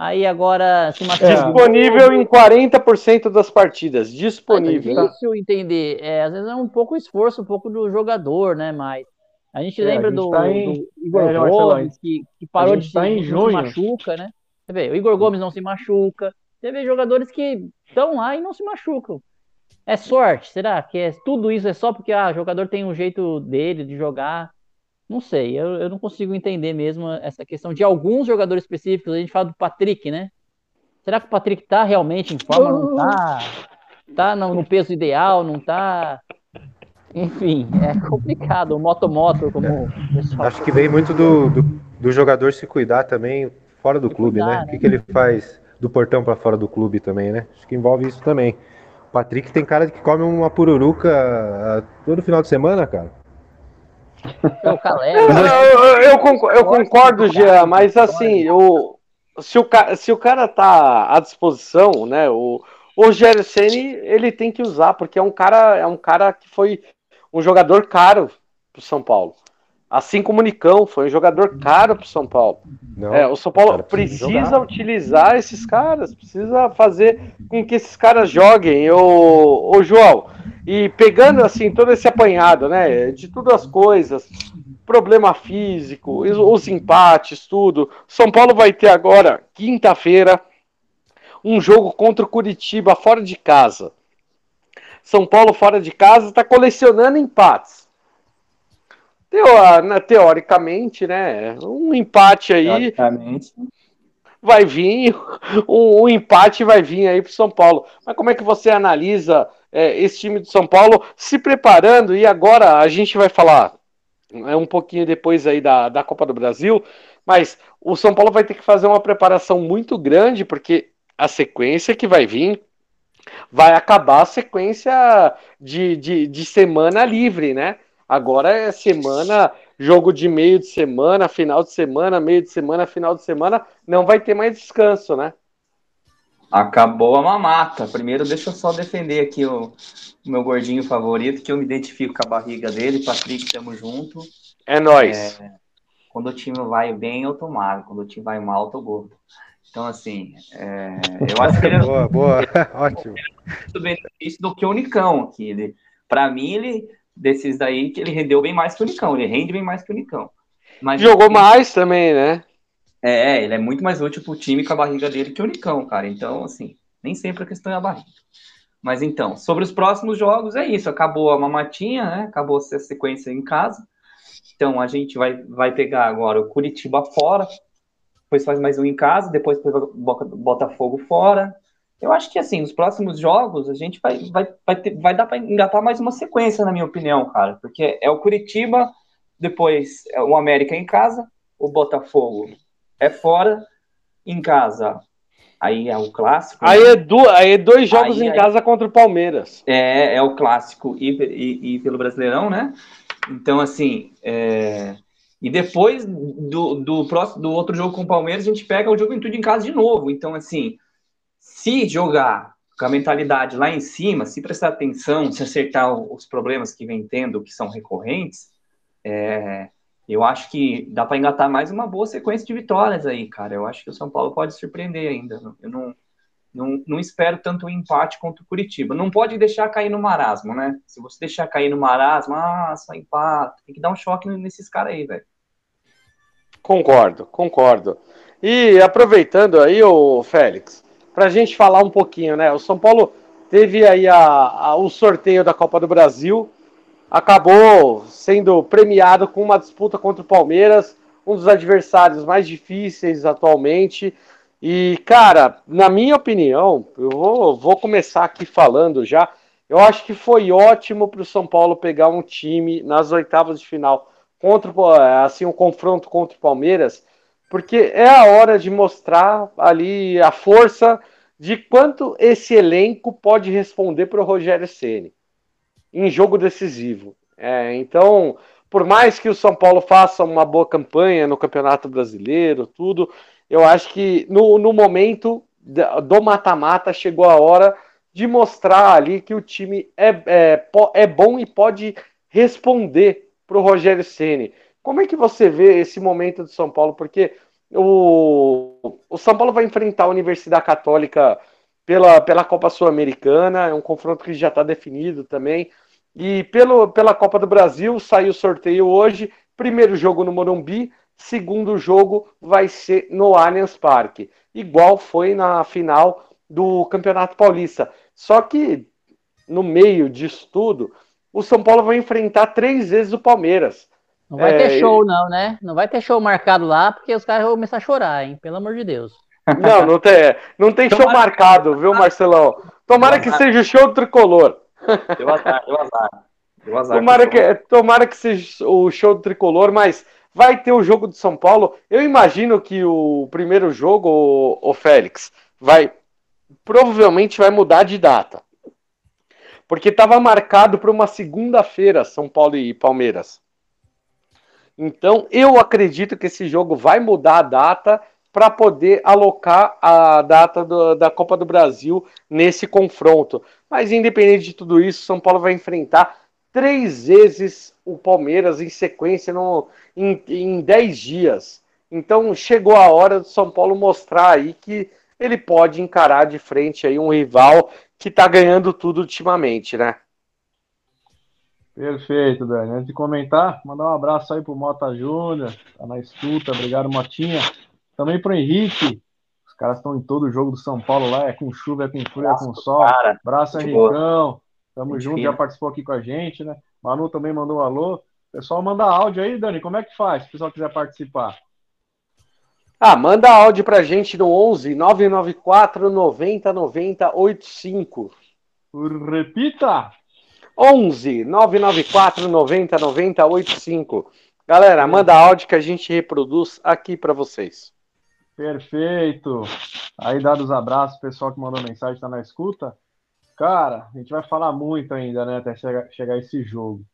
Aí agora se machuca. Disponível em 40% das partidas. Disponível. É difícil entender. É, às vezes é um pouco esforço, um pouco do jogador, né? Mas a gente é, lembra a gente do, tá em... do, Igor é, Gomes, que, que parou de tá em junho. se machuca, né? Você vê, o Igor Gomes não se machuca. Você vê jogadores que estão lá e não se machucam. É sorte? Será que é, tudo isso é só porque ah, o jogador tem um jeito dele de jogar? Não sei, eu, eu não consigo entender mesmo essa questão de alguns jogadores específicos. A gente fala do Patrick, né? Será que o Patrick tá realmente em forma? Não tá? Tá no, no peso ideal? Não tá? Enfim, é complicado. O moto-moto, como o pessoal. Acho que vem muito do, do, do, jogador se cuidar também fora do se clube, cuidar, né? né? O que, que ele faz do portão para fora do clube também, né? Acho que envolve isso também. O Patrick tem cara que come uma pururuca ah, todo final de semana, cara. Eu, eu, concordo, eu concordo, Jean, mas assim, o, se, o, se o cara tá à disposição, né? O, o ele tem que usar, porque é um cara, é um cara que foi um jogador caro para o São Paulo. Assim como o Nicão, foi um jogador caro para o São Paulo. Não, é, o São Paulo precisa, precisa utilizar esses caras, precisa fazer com que esses caras joguem. O, o João, e pegando assim todo esse apanhado, né, de todas as coisas, problema físico, os empates, tudo. São Paulo vai ter agora, quinta-feira, um jogo contra o Curitiba fora de casa. São Paulo fora de casa está colecionando empates. Teoricamente, né? Um empate aí. Vai vir, um, um empate vai vir aí para São Paulo. Mas como é que você analisa é, esse time do São Paulo se preparando? E agora a gente vai falar é um pouquinho depois aí da, da Copa do Brasil, mas o São Paulo vai ter que fazer uma preparação muito grande, porque a sequência que vai vir vai acabar a sequência de, de, de semana livre, né? Agora é semana, jogo de meio de semana, final de semana, meio de semana, final de semana, não vai ter mais descanso, né? Acabou a mamata. Primeiro, deixa eu só defender aqui o, o meu gordinho favorito, que eu me identifico com a barriga dele. Patrick, tamo junto. É nóis. É, quando o time vai bem, eu tô magro. Quando o time vai mal, eu tô gordo. Então, assim, é, eu acho que ele é boa, boa, ótimo. Muito bem isso do que o Unicão aqui. Ele, para mim, ele desses daí que ele rendeu bem mais que o Unicão. Ele rende bem mais que o Unicão. Mas, Jogou ele, mais também, né? É, ele é muito mais útil pro time com a barriga dele que o Unicão, cara. Então, assim, nem sempre a questão é a barriga. Mas então, sobre os próximos jogos, é isso. Acabou a mamatinha, né? Acabou a sequência em casa. Então, a gente vai, vai pegar agora o Curitiba fora, depois faz mais um em casa, depois Botafogo fora. Eu acho que assim, nos próximos jogos a gente vai, vai, vai, ter, vai dar para engatar mais uma sequência, na minha opinião, cara, porque é o Curitiba, depois é o América em casa, o Botafogo é fora, em casa. Aí é o clássico. Aí, é, do, aí é dois jogos aí, em aí, casa contra o Palmeiras. É, é o clássico e, e, e pelo Brasileirão, né? Então, assim, é, e depois do, do, próximo, do outro jogo com o Palmeiras, a gente pega o Juventude em casa de novo. Então, assim, se jogar com a mentalidade lá em cima, se prestar atenção, se acertar os problemas que vem tendo, que são recorrentes, é, eu acho que dá para engatar mais uma boa sequência de vitórias aí, cara. Eu acho que o São Paulo pode surpreender ainda. Eu não, não, não espero tanto um empate contra o Curitiba. Não pode deixar cair no marasmo, né? Se você deixar cair no marasmo, ah, só empate. Tem que dar um choque nesses caras aí, velho. Concordo, concordo. E aproveitando aí, o Félix, para a gente falar um pouquinho, né? O São Paulo teve aí a, a, o sorteio da Copa do Brasil, acabou sendo premiado com uma disputa contra o Palmeiras, um dos adversários mais difíceis atualmente. E, cara, na minha opinião, eu vou, vou começar aqui falando já. Eu acho que foi ótimo para o São Paulo pegar um time nas oitavas de final contra assim um confronto contra o Palmeiras, porque é a hora de mostrar ali a força de quanto esse elenco pode responder para o Rogério Ceni em jogo decisivo. É, então, por mais que o São Paulo faça uma boa campanha no Campeonato Brasileiro, tudo, eu acho que no, no momento do mata-mata chegou a hora de mostrar ali que o time é, é, é bom e pode responder para o Rogério Ceni. Como é que você vê esse momento do São Paulo? Porque o, o São Paulo vai enfrentar a Universidade Católica pela, pela Copa Sul-Americana, é um confronto que já está definido também. E pelo, pela Copa do Brasil, saiu o sorteio hoje. Primeiro jogo no Morumbi, segundo jogo vai ser no Allianz Parque, igual foi na final do Campeonato Paulista. Só que no meio disso tudo, o São Paulo vai enfrentar três vezes o Palmeiras. Não vai é, ter show, não, né? Não vai ter show marcado lá, porque os caras vão começar a chorar, hein? Pelo amor de Deus. Não, não tem, não tem show marcado, viu, Marcelão? Tomara que seja o show do tricolor. Deu azar, deu azar. Deu azar tomara, que, tomara que seja o show do tricolor, mas Vai ter o jogo do São Paulo. Eu imagino que o primeiro jogo, o, o Félix, vai provavelmente vai mudar de data. Porque estava marcado para uma segunda-feira, São Paulo e Palmeiras. Então, eu acredito que esse jogo vai mudar a data para poder alocar a data do, da Copa do Brasil nesse confronto. Mas, independente de tudo isso, São Paulo vai enfrentar três vezes o Palmeiras em sequência no, em, em dez dias. Então chegou a hora do São Paulo mostrar aí que ele pode encarar de frente aí um rival que está ganhando tudo ultimamente, né? Perfeito, Dani. Antes de comentar, mandar um abraço aí pro Mota Júnior, tá na escuta, obrigado, Motinha. Também pro Henrique, os caras estão em todo o jogo do São Paulo lá, é com chuva, é com frio, é com sol. Cara, abraço, Henricão. Tamo Muito junto, fino. já participou aqui com a gente, né? Manu também mandou um alô. Pessoal, manda áudio aí, Dani, como é que faz se o pessoal quiser participar? Ah, manda áudio pra gente no 11 994 90 90 85. Repita! 11 994 90 90 85. Galera, manda áudio que a gente reproduz aqui para vocês. Perfeito. Aí, dados abraços, pessoal que mandou mensagem, está na escuta. Cara, a gente vai falar muito ainda, né, até chegar, chegar esse jogo.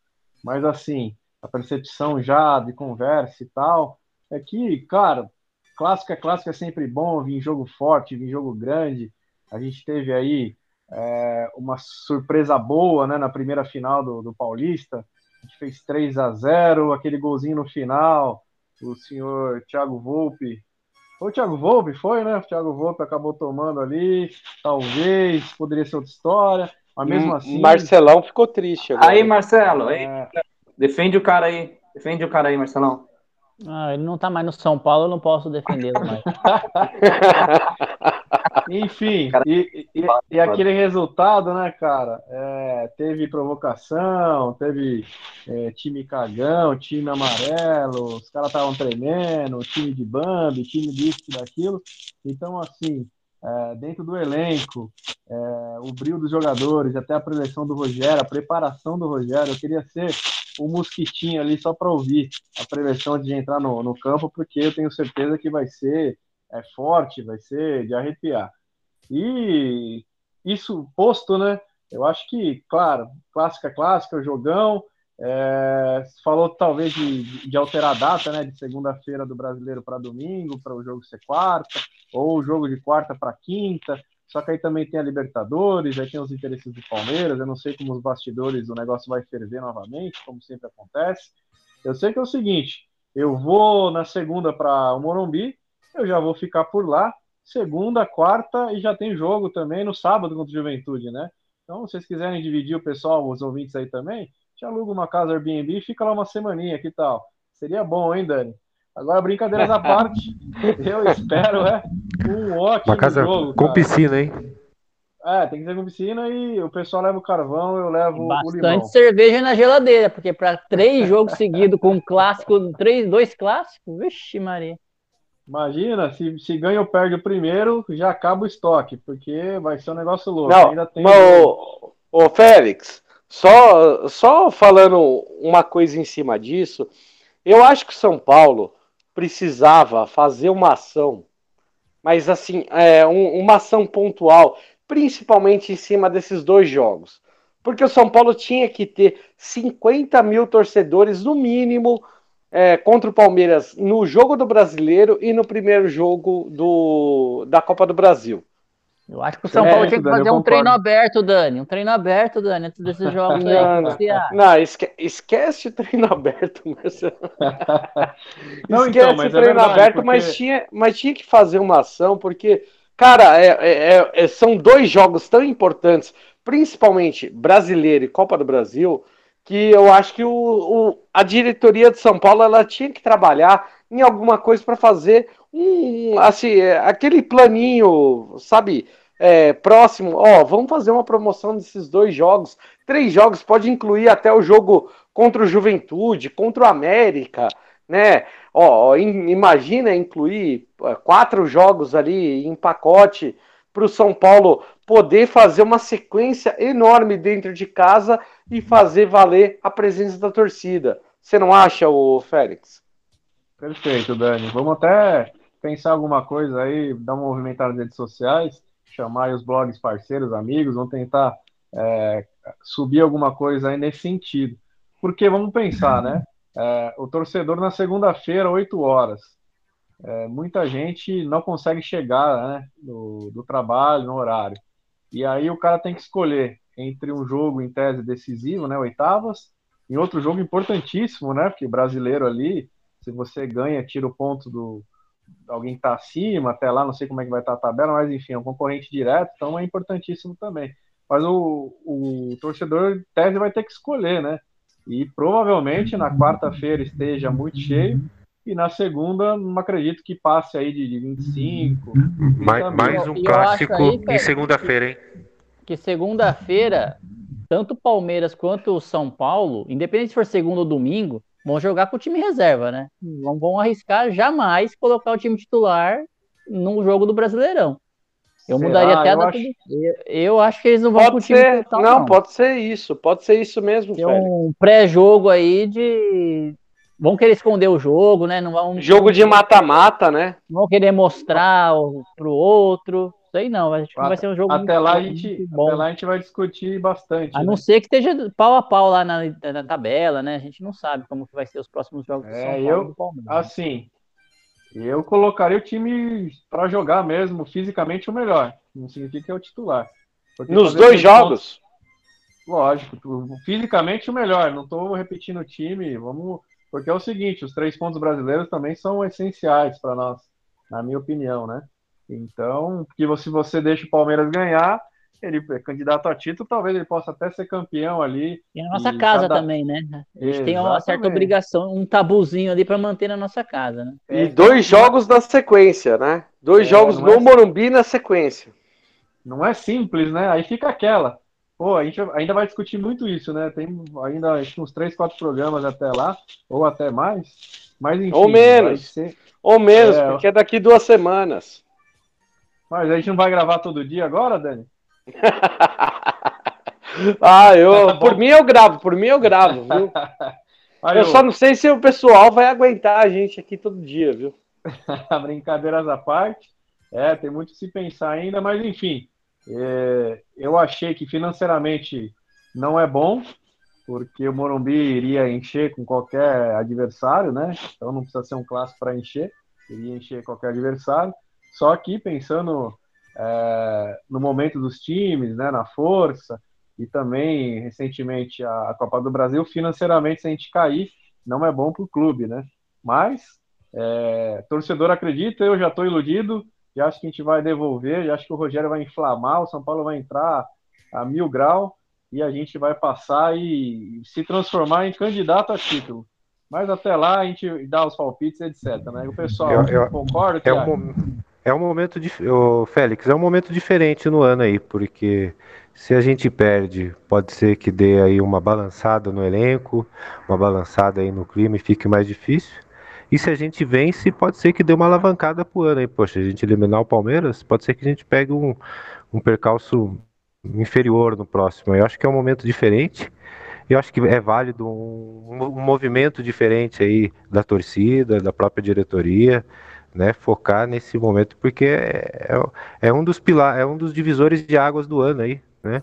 Mas, assim, a percepção já de conversa e tal é que, cara, clássico é clássico, é sempre bom vir jogo forte, vir jogo grande. A gente teve aí é, uma surpresa boa né, na primeira final do, do Paulista. A gente fez 3 a 0 aquele golzinho no final. O senhor Thiago Volpe. Foi o Thiago Volpe, foi, né? O Thiago Volpe acabou tomando ali. Talvez, poderia ser outra história. Mas mesmo hum, assim. Marcelão ficou triste. Agora. Aí, Marcelo, aí, é... defende o cara aí. Defende o cara aí, Marcelão. Ah, ele não tá mais no São Paulo, eu não posso defendê-lo mais. Enfim, e, e, e, aquele resultado, né, cara? É, teve provocação, teve é, time cagão, time amarelo, os caras estavam tremendo, time de bambi, time disso daquilo. Então, assim, é, dentro do elenco, é, o brilho dos jogadores, até a preleção do Rogério, a preparação do Rogério, eu queria ser o mosquitinho ali só para ouvir a prevenção de entrar no, no campo, porque eu tenho certeza que vai ser é, forte, vai ser de arrepiar. E isso posto, né? Eu acho que, claro, clássica, clássica, jogão. É, falou talvez de, de, alterar a data, né? De segunda-feira do brasileiro para domingo, para o jogo ser quarta, ou o jogo de quarta para quinta. Só que aí também tem a Libertadores, aí tem os interesses do Palmeiras. Eu não sei como os bastidores o negócio vai ferver novamente, como sempre acontece. Eu sei que é o seguinte: eu vou na segunda para o Morumbi, eu já vou ficar por lá. Segunda, quarta e já tem jogo também no sábado contra o Juventude, né? Então, se vocês quiserem dividir o pessoal, os ouvintes aí também, te aluga uma casa Airbnb e fica lá uma semaninha, que tal? Seria bom, hein, Dani? Agora, brincadeiras à parte, eu espero é um ótimo Uma casa jogo, com cara. piscina, hein? É, tem que ser com piscina e o pessoal leva o carvão, eu levo Bastante o limão. cerveja na geladeira, porque para três jogos seguidos com um clássico, três, dois clássicos, vixe Maria. Imagina, se, se ganha ou perde o primeiro, já acaba o estoque, porque vai ser um negócio louco. Não, Ainda tem ô, Félix, só, só falando uma coisa em cima disso, eu acho que São Paulo precisava fazer uma ação, mas assim, é, um, uma ação pontual, principalmente em cima desses dois jogos. Porque o São Paulo tinha que ter 50 mil torcedores, no mínimo, é, contra o Palmeiras no jogo do Brasileiro e no primeiro jogo do, da Copa do Brasil. Eu acho que o São Paulo é, tinha que fazer um treino aberto, Dani. Um treino aberto, Dani, antes desses jogos aí. Não, não esque esquece o treino aberto, Marcelo. não, então, esquece então, o é treino é verdade, aberto, porque... mas, tinha, mas tinha que fazer uma ação, porque, cara, é, é, é, são dois jogos tão importantes, principalmente brasileiro e Copa do Brasil, que eu acho que o, o, a diretoria de São Paulo ela tinha que trabalhar em alguma coisa para fazer um, assim, é, aquele planinho, sabe, é, próximo, ó, vamos fazer uma promoção desses dois jogos, três jogos, pode incluir até o jogo contra o Juventude, contra o América, né? Ó, imagina incluir é, quatro jogos ali em pacote para o São Paulo poder fazer uma sequência enorme dentro de casa e fazer valer a presença da torcida. Você não acha, o Félix? Perfeito, Dani. Vamos até pensar alguma coisa aí, dar uma movimentada nas redes sociais, chamar os blogs parceiros, amigos, vamos tentar é, subir alguma coisa aí nesse sentido. Porque vamos pensar, né? É, o torcedor na segunda-feira, 8 horas. É, muita gente não consegue chegar né, do, do trabalho no horário. E aí o cara tem que escolher entre um jogo em tese decisivo, né, oitavas, e outro jogo importantíssimo, né, porque brasileiro ali, se você ganha, tira o ponto do alguém que está acima, até lá, não sei como é que vai estar a tabela, mas enfim, é um concorrente direto, então é importantíssimo também. Mas o, o torcedor, tese, vai ter que escolher, né? E provavelmente na quarta-feira esteja muito cheio, e na segunda, não acredito que passe aí de, de 25. Mais, mais um clássico aí, em segunda-feira, hein? Que segunda-feira, tanto o Palmeiras quanto o São Paulo, independente se for segunda ou domingo, vão jogar com o time reserva, né? Não vão arriscar jamais colocar o time titular no jogo do Brasileirão. Eu Será? mudaria até eu a acho... eu, eu, acho que eles não vão pode com o time ser... total, não, não, pode ser isso, pode ser isso mesmo, Tem um pré-jogo aí de vão querer esconder o jogo, né? Não vão. Jogo de mata-mata, né? Não vão querer mostrar pro outro. Isso aí não, acho que vai ser um jogo até muito, lá a gente, bom. Até lá a gente vai discutir bastante. A não né? ser que esteja pau a pau lá na, na, tabela, né? A gente não sabe como que vai ser os próximos jogos é, eu, Assim, eu colocaria o time para jogar mesmo, fisicamente o melhor. Não significa que é o titular. Porque Nos dois jogos? Pontos, lógico, fisicamente o melhor. Não estou repetindo o time. Vamos porque é o seguinte, os três pontos brasileiros também são essenciais para nós, na minha opinião, né? Então, porque se você deixa o Palmeiras ganhar, ele é candidato a título, talvez ele possa até ser campeão ali. E na nossa e casa cada... também, né? A gente Exatamente. tem uma certa obrigação, um tabuzinho ali para manter na nossa casa, né? E dois jogos na sequência, né? Dois é, jogos no é... Morumbi na sequência. Não é simples, né? Aí fica aquela. Pô, a gente ainda vai discutir muito isso, né? Tem ainda uns três, quatro programas até lá, ou até mais. Mas enfim, ou menos. Ser... Ou menos, é... porque é daqui duas semanas. Mas a gente não vai gravar todo dia agora, Dani? ah, eu. Tá por mim eu gravo, por mim eu gravo, viu? Aí, eu, eu só não sei se o pessoal vai aguentar a gente aqui todo dia, viu? Brincadeiras à parte. É, tem muito que se pensar ainda, mas enfim. É, eu achei que financeiramente não é bom, porque o Morumbi iria encher com qualquer adversário, né? Então não precisa ser um clássico para encher, iria encher qualquer adversário. Só que pensando é, no momento dos times, né, na força, e também recentemente a, Copa do Brasil, financeiramente, se a gente cair, não é bom para o clube, né? Mas é, torcedor acredita, eu já estou iludido, e acho que a gente vai devolver, e acho que o Rogério vai inflamar, o São Paulo vai entrar a mil grau e a gente vai passar e se transformar em candidato a título. Mas até lá a gente dá os palpites, etc. Né? o pessoal eu, eu, concorda é um, é um momento de, Félix, é um momento diferente no ano aí, porque se a gente perde, pode ser que dê aí uma balançada no elenco, uma balançada aí no clima e fique mais difícil. E se a gente vence, pode ser que dê uma alavancada pro ano aí. Poxa, a gente eliminar o Palmeiras, pode ser que a gente pegue um, um percalço inferior no próximo. Eu acho que é um momento diferente. Eu acho que é válido um, um movimento diferente aí da torcida, da própria diretoria, né? Focar nesse momento, porque é, é, é um dos pilares, é um dos divisores de águas do ano aí, né?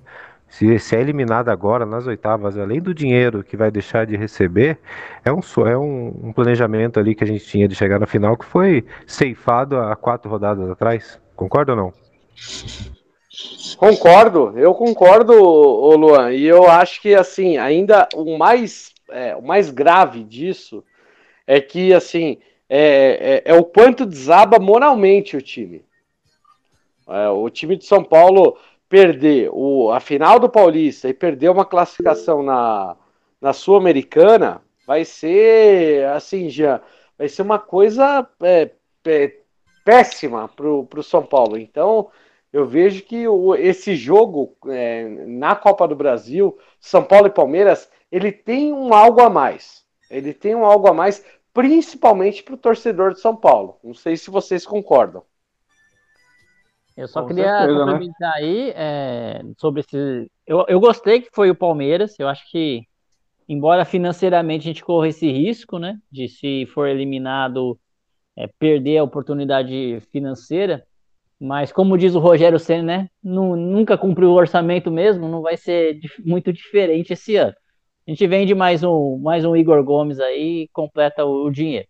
Se, se é eliminado agora nas oitavas, além do dinheiro que vai deixar de receber, é um, é um, um planejamento ali que a gente tinha de chegar na final que foi ceifado há quatro rodadas atrás. Concorda ou não? Concordo, eu concordo, Luan, e eu acho que assim, ainda o mais, é, o mais grave disso é que assim é, é, é o quanto desaba moralmente o time. É, o time de São Paulo perder o, a final do Paulista e perder uma classificação na, na Sul-Americana, vai ser, assim, já vai ser uma coisa é, é, péssima para o São Paulo. Então, eu vejo que o, esse jogo é, na Copa do Brasil, São Paulo e Palmeiras, ele tem um algo a mais. Ele tem um algo a mais, principalmente para o torcedor de São Paulo. Não sei se vocês concordam. Eu só Com queria certeza, né? complementar né? aí é, sobre esse. Eu, eu gostei que foi o Palmeiras. Eu acho que, embora financeiramente a gente corra esse risco, né? De se for eliminado, é, perder a oportunidade financeira. Mas como diz o Rogério Senna, né? nunca cumpriu o orçamento mesmo, não vai ser muito diferente esse ano. A gente vende mais um, mais um Igor Gomes aí e completa o, o dinheiro.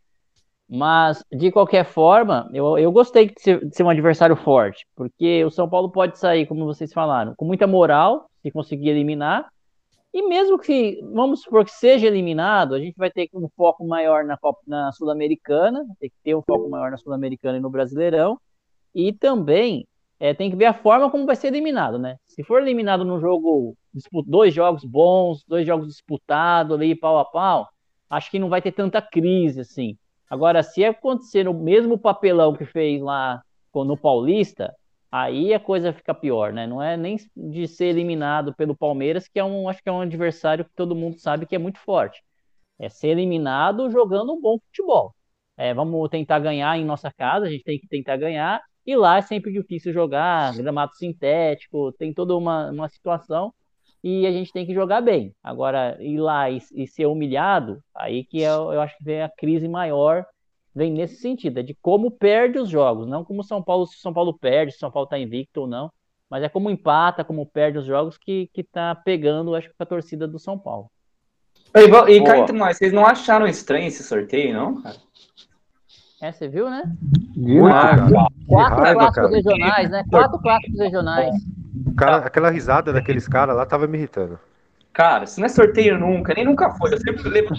Mas, de qualquer forma, eu, eu gostei de ser, de ser, um adversário forte, porque o São Paulo pode sair, como vocês falaram, com muita moral, se conseguir eliminar. E mesmo que, vamos supor que seja eliminado, a gente vai ter um foco maior na, Copa, na Sul-Americana, tem que ter um foco maior na Sul-Americana e no Brasileirão. E também é, tem que ver a forma como vai ser eliminado, né? Se for eliminado num jogo, dois jogos bons, dois jogos disputados ali, pau a pau, acho que não vai ter tanta crise, assim. Agora, se acontecer o mesmo papelão que fez lá no Paulista, aí a coisa fica pior, né? Não é nem de ser eliminado pelo Palmeiras, que é um, acho que é um adversário que todo mundo sabe que é muito forte. É ser eliminado jogando um bom futebol. É, vamos tentar ganhar em nossa casa, a gente tem que tentar ganhar, e lá é sempre difícil jogar, gramado sintético, tem toda uma, uma situação, e a gente tem que jogar bem. Agora, ir lá e, e ser humilhado, aí que eu, eu acho que vem a crise maior vem nesse sentido, é de como perde os jogos, não como São Paulo, se São Paulo perde, se São Paulo está invicto ou não, mas é como empata, como perde os jogos que, que tá pegando, acho que, a torcida do São Paulo. E, e cá entre nós, vocês não acharam estranho esse sorteio, não, cara? É, você viu, né? Muito, ah, Quatro raiva, clássicos cara. regionais, né? Quatro clássicos regionais. Cara, aquela risada daqueles caras lá tava me irritando. Cara, isso não é sorteio nunca, nem nunca foi. Eu sempre lembro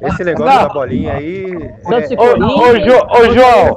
Esse negócio não. da bolinha aí. É... Ô, ô, jo, ô, João,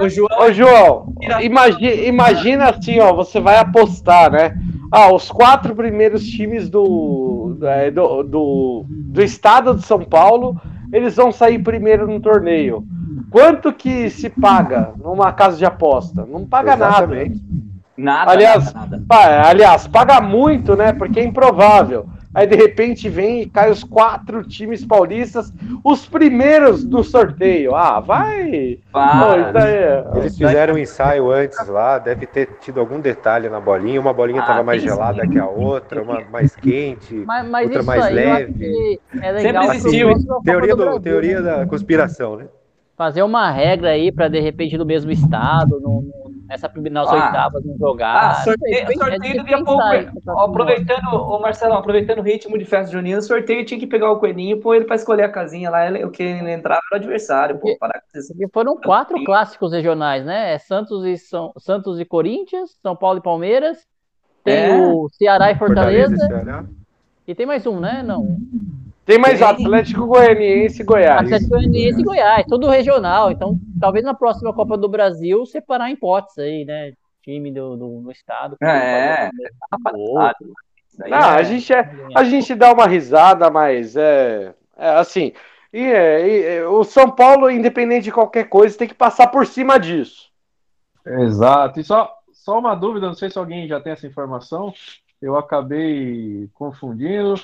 ô, João, ô, João imagina, imagina assim, ó, você vai apostar, né? Ah, os quatro primeiros times do, é, do, do, do estado de São Paulo, eles vão sair primeiro no torneio. Quanto que se paga numa casa de aposta? Não paga Exatamente. nada. Nada, aliás, nada, nada. aliás, paga muito, né? Porque é improvável. Aí de repente vem e cai os quatro times paulistas, os primeiros do sorteio. Ah, vai! Pô, Eles fizeram um ensaio antes lá, deve ter tido algum detalhe na bolinha. Uma bolinha estava ah, mais gelada sim. que a outra, uma mais quente, mas, mas outra mais leve. É legal Sempre existiu. Teoria, do, teoria da conspiração, né? Fazer uma regra aí para de repente no mesmo estado, no, nessa nas ah, oitavas não jogar. Ah, sorteio, sei, sorteio daqui a pouco. aproveitando, o Marcelo, aproveitando o ritmo de festa junina, sorteio tinha que pegar o coelhinho e pôr ele para escolher a casinha lá, o que ele entrava era o adversário. Pô, para e foram quatro clássicos regionais, né? É Santos e São Santos e Corinthians, São Paulo e Palmeiras, tem é. o Ceará e Fortaleza. Fortaleza e tem mais um, né? Não. Tem mais Atlético Goianiense e Goiás. Atlético Goianiense e Goiás, tudo regional. Então, talvez na próxima Copa do Brasil separar em potes aí, né? Time do, do, do estado. É. Não, a, é gente é, a gente dá uma risada, mas é, é assim. E, é, e, é, o São Paulo, independente de qualquer coisa, tem que passar por cima disso. Exato. E só, só uma dúvida, não sei se alguém já tem essa informação. Eu acabei confundindo.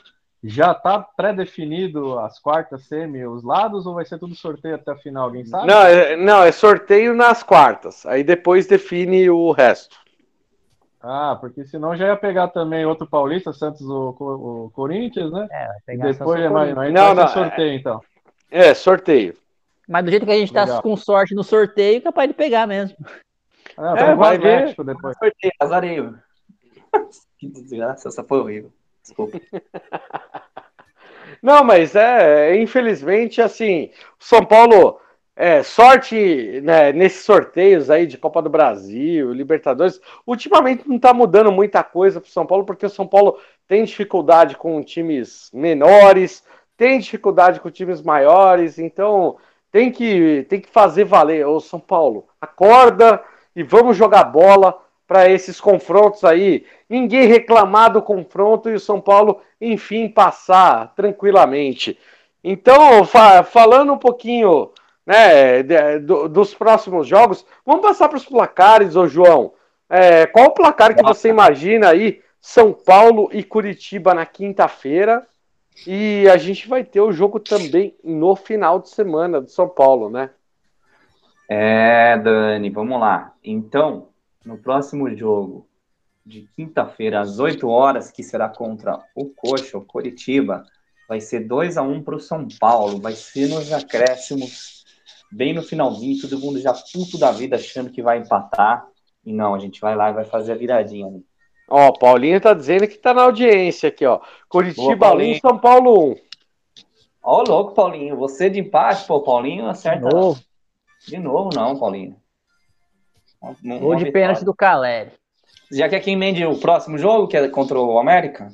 Já está pré-definido as quartas, semi, os lados, ou vai ser tudo sorteio até a final? Alguém sabe? Não, é, não, é sorteio nas quartas. Aí depois define o resto. Ah, porque senão já ia pegar também outro paulista, Santos ou, o Corinthians, né? É, vai pegar e depois é mais, mais não, não, sorteio, é, então. É, sorteio. Mas do jeito que a gente tá com sorte no sorteio, capaz de pegar mesmo. Ah, é, vai ver. Depois. Sorteio, azareio. que desgraça, essa foi horrível. Desculpa. Não, mas é, infelizmente, assim, São Paulo, é, sorte né, nesses sorteios aí de Copa do Brasil, Libertadores, ultimamente não está mudando muita coisa para São Paulo, porque o São Paulo tem dificuldade com times menores, tem dificuldade com times maiores, então tem que, tem que fazer valer. Ô São Paulo, acorda e vamos jogar bola para esses confrontos aí. Ninguém reclamar do confronto e o São Paulo, enfim, passar tranquilamente. Então, fa falando um pouquinho né, de, do, dos próximos jogos, vamos passar para os placares, ô João. É, qual o placar que você imagina aí? São Paulo e Curitiba na quinta-feira. E a gente vai ter o jogo também no final de semana do São Paulo, né? É, Dani, vamos lá. Então, no próximo jogo de quinta-feira, às 8 horas, que será contra o Coxa, o Coritiba, vai ser 2 a 1 para o São Paulo, vai ser nos acréscimos, bem no finalzinho, todo mundo já puto da vida achando que vai empatar, e não, a gente vai lá e vai fazer a viradinha. Né? Ó, Paulinho tá dizendo que tá na audiência aqui, ó. Curitiba 1, São Paulo 1. Ó, louco, Paulinho, você de empate, pô, Paulinho acerta. De novo, de novo não, Paulinho. Gol de pênalti do Caleri. Já quer que emende o próximo jogo, que é contra o América?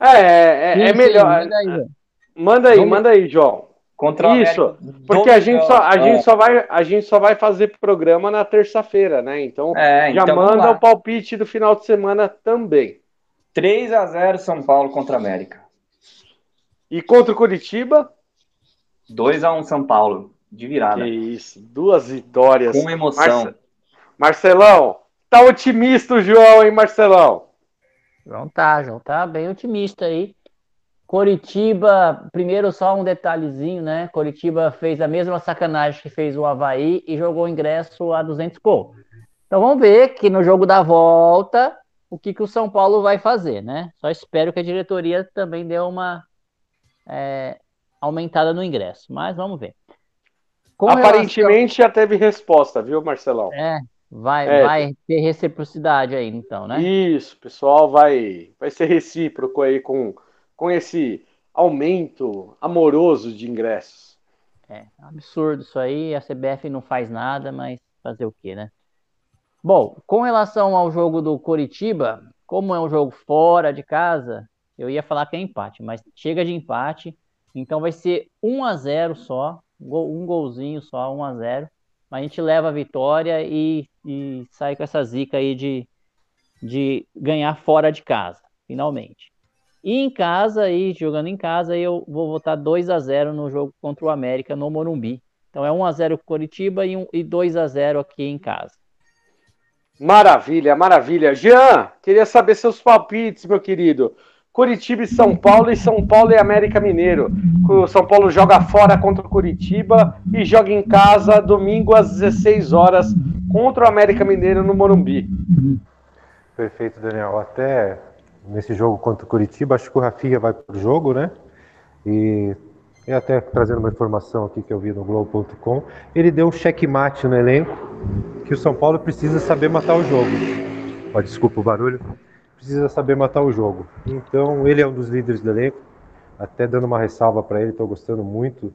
É, é, é melhor. Manda aí, manda aí, manda aí, João. Contra Isso, porque a gente, só, a, gente só vai, a gente só vai fazer programa na terça-feira, né? Então, é, já então manda o palpite do final de semana também. 3 a 0 São Paulo contra América. E contra o Curitiba? 2 a 1 São Paulo, de virada. Que isso, duas vitórias. Com emoção. Marce... Marcelão, tá otimista o João, hein, Marcelão? João tá, João tá bem otimista aí. Coritiba, primeiro só um detalhezinho, né? Coritiba fez a mesma sacanagem que fez o Havaí e jogou o ingresso a 200 gols. Então vamos ver que no jogo da volta o que, que o São Paulo vai fazer, né? Só espero que a diretoria também dê uma é, aumentada no ingresso, mas vamos ver. Com Aparentemente relação... já teve resposta, viu, Marcelão? É, vai, é, vai ter reciprocidade aí, então, né? Isso, pessoal vai, vai ser recíproco aí com com esse aumento amoroso de ingressos. É, absurdo isso aí, a CBF não faz nada, mas fazer o quê, né? Bom, com relação ao jogo do Coritiba, como é um jogo fora de casa, eu ia falar que é empate, mas chega de empate, então vai ser 1 a 0 só, um golzinho só, 1 a 0 mas a gente leva a vitória e, e sai com essa zica aí de, de ganhar fora de casa, finalmente. E em casa, aí, jogando em casa, eu vou votar 2 a 0 no jogo contra o América no Morumbi. Então é 1 a 0 Coritiba e, um, e 2 a 0 aqui em casa. Maravilha, maravilha. Jean, queria saber seus palpites, meu querido. Curitiba e São Paulo e São Paulo e América Mineiro. O São Paulo joga fora contra o Curitiba e joga em casa domingo às 16 horas contra o América Mineiro no Morumbi. Perfeito, Daniel. Até nesse jogo contra o Curitiba. Acho que o Rafinha vai para o jogo, né? E, e até trazendo uma informação aqui que eu vi no Globo.com, ele deu um checkmate no elenco que o São Paulo precisa saber matar o jogo. Oh, desculpa o barulho. Precisa saber matar o jogo. Então, ele é um dos líderes do elenco. Até dando uma ressalva para ele, estou gostando muito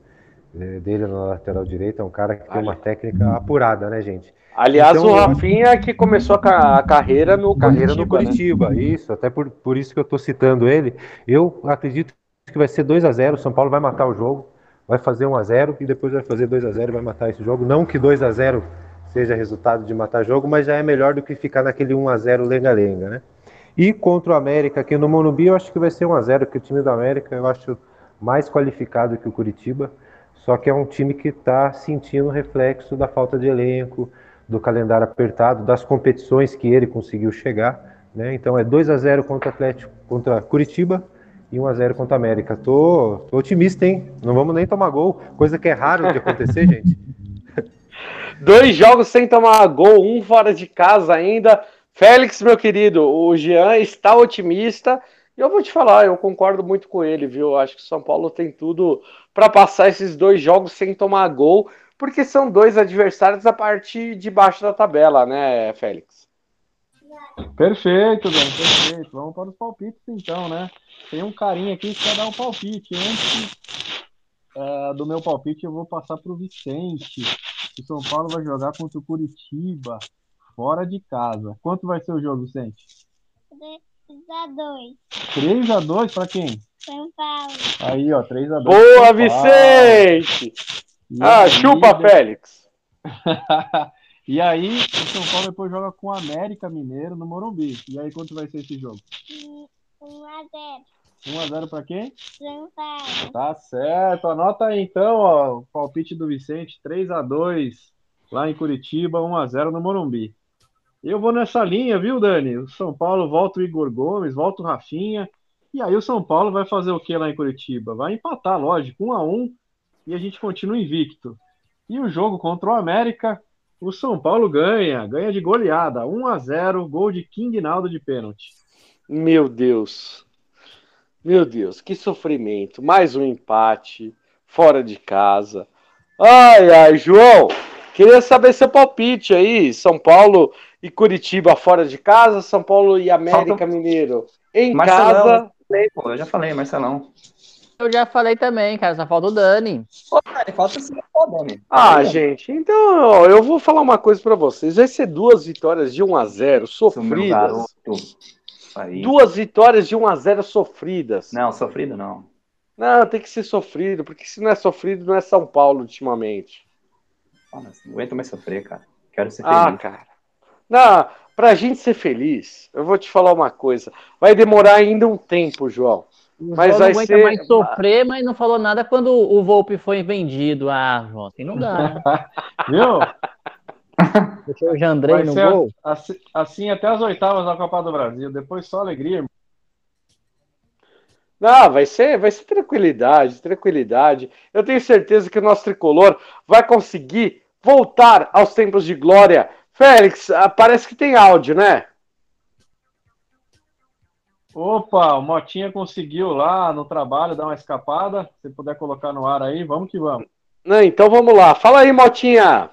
eh, dele na lateral direita. É um cara que tem uma técnica apurada, né, gente? Aliás, então, o Rafinha que começou a, carreira no carreira Curitiba, no Curitiba, né? isso, até por, por isso que eu estou citando ele. Eu acredito que vai ser 2 a 0 o São Paulo vai matar o jogo, vai fazer 1 a 0 e depois vai fazer 2 a 0 e vai matar esse jogo. Não que 2 a 0 seja resultado de matar jogo, mas já é melhor do que ficar naquele 1 a 0 lenga-lenga, né? E contra o América aqui no Monumbi, eu acho que vai ser 1 a 0 que o time do América eu acho mais qualificado que o Curitiba, só que é um time que está sentindo o reflexo da falta de elenco, do calendário apertado, das competições que ele conseguiu chegar. Né? Então é 2 a 0 contra Atlético, contra Curitiba e 1 a 0 contra América. Tô, tô otimista, hein? Não vamos nem tomar gol, coisa que é raro de acontecer, gente. Dois jogos sem tomar gol, um fora de casa ainda. Félix, meu querido, o Jean está otimista. E eu vou te falar, eu concordo muito com ele, viu? Acho que o São Paulo tem tudo para passar esses dois jogos sem tomar gol porque são dois adversários a parte de baixo da tabela, né, Félix? Perfeito, Dan, perfeito. Vamos para os palpites então, né? Tem um carinha aqui que quer dar um palpite. Antes uh, do meu palpite, eu vou passar para o Vicente. O São Paulo vai jogar contra o Curitiba, fora de casa. Quanto vai ser o jogo, Vicente? 3x2. 3x2 para quem? São Paulo. Aí, ó, 3x2. Boa, Vicente! E ah, aí, chupa, Félix! e aí, o São Paulo depois joga com o América Mineiro no Morumbi. E aí, quanto vai ser esse jogo? 1x0. 1x0 para quem? São Paulo. Tá certo. Anota aí então, ó, o palpite do Vicente: 3x2 lá em Curitiba, 1x0 no Morumbi. Eu vou nessa linha, viu, Dani? O São Paulo volta o Igor Gomes, volta o Rafinha. E aí o São Paulo vai fazer o que lá em Curitiba? Vai empatar, lógico, 1 a 1 e a gente continua invicto. E o jogo contra o América, o São Paulo ganha, ganha de goleada, 1 a 0, gol de King Naldo de pênalti. Meu Deus. Meu Deus, que sofrimento. Mais um empate fora de casa. Ai, ai, João, queria saber seu palpite aí. São Paulo e Curitiba fora de casa, São Paulo e América Falta... Mineiro em Marcelão, casa. Eu já falei, Marcelão. eu já falei também, cara. Só falta o Dani. Ô, Dani, falta sim, Dani. Ah, gente, então ó, eu vou falar uma coisa para vocês. Vai ser duas vitórias de 1 a 0 sofridas. Duas vitórias de 1 a 0 sofridas. Não, sofrido não. Não, tem que ser sofrido, porque se não é sofrido, não é São Paulo ultimamente. Ah, não aguento mais sofrer, cara. Quero ser ah, feliz. Ah, cara. Não, pra gente ser feliz, eu vou te falar uma coisa. Vai demorar ainda um tempo, João. O mas João vai não ser... mais sofrer, mas não falou nada quando o Volpe foi vendido. Ah, João, assim não dá. Viu? Deixou o Jandrei no gol. Assim, assim, até as oitavas da Copa do Brasil. Depois só alegria, irmão. Não, vai ser, vai ser tranquilidade, tranquilidade. Eu tenho certeza que o nosso tricolor vai conseguir voltar aos tempos de glória. Félix, ah, parece que tem áudio, né? Opa, o Motinha conseguiu lá no trabalho dar uma escapada. Se puder colocar no ar aí, vamos que vamos. Não, então vamos lá. Fala aí, Motinha.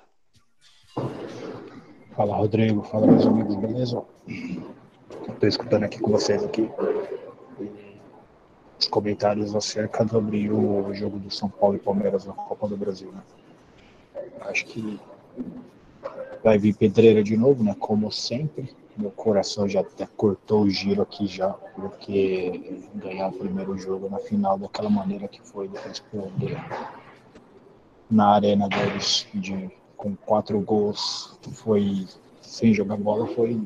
Fala, Rodrigo. Fala, meus amigos, beleza? Estou escutando aqui com vocês aqui os comentários acerca sobre o jogo do São Paulo e Palmeiras na Copa do Brasil, né? Acho que vai vir pedreira de novo, né? Como sempre. Meu coração já até cortou o giro aqui já, porque ganhar o primeiro jogo na final daquela maneira que foi, depois perder na arena deles de, com quatro gols, foi sem jogar bola, foi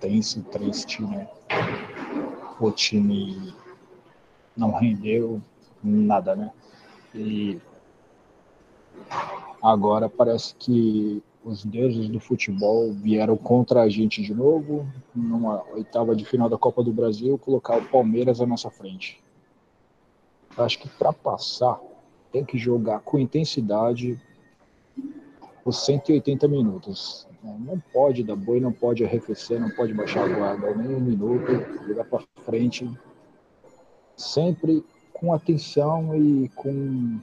tenso, triste, né? O time não rendeu nada, né? E agora parece que os deuses do futebol vieram contra a gente de novo, numa oitava de final da Copa do Brasil, colocar o Palmeiras à nossa frente. Acho que para passar tem que jogar com intensidade os 180 minutos. Não pode dar boi, não pode arrefecer, não pode baixar a guarda nem um minuto, jogar para frente, sempre com atenção e com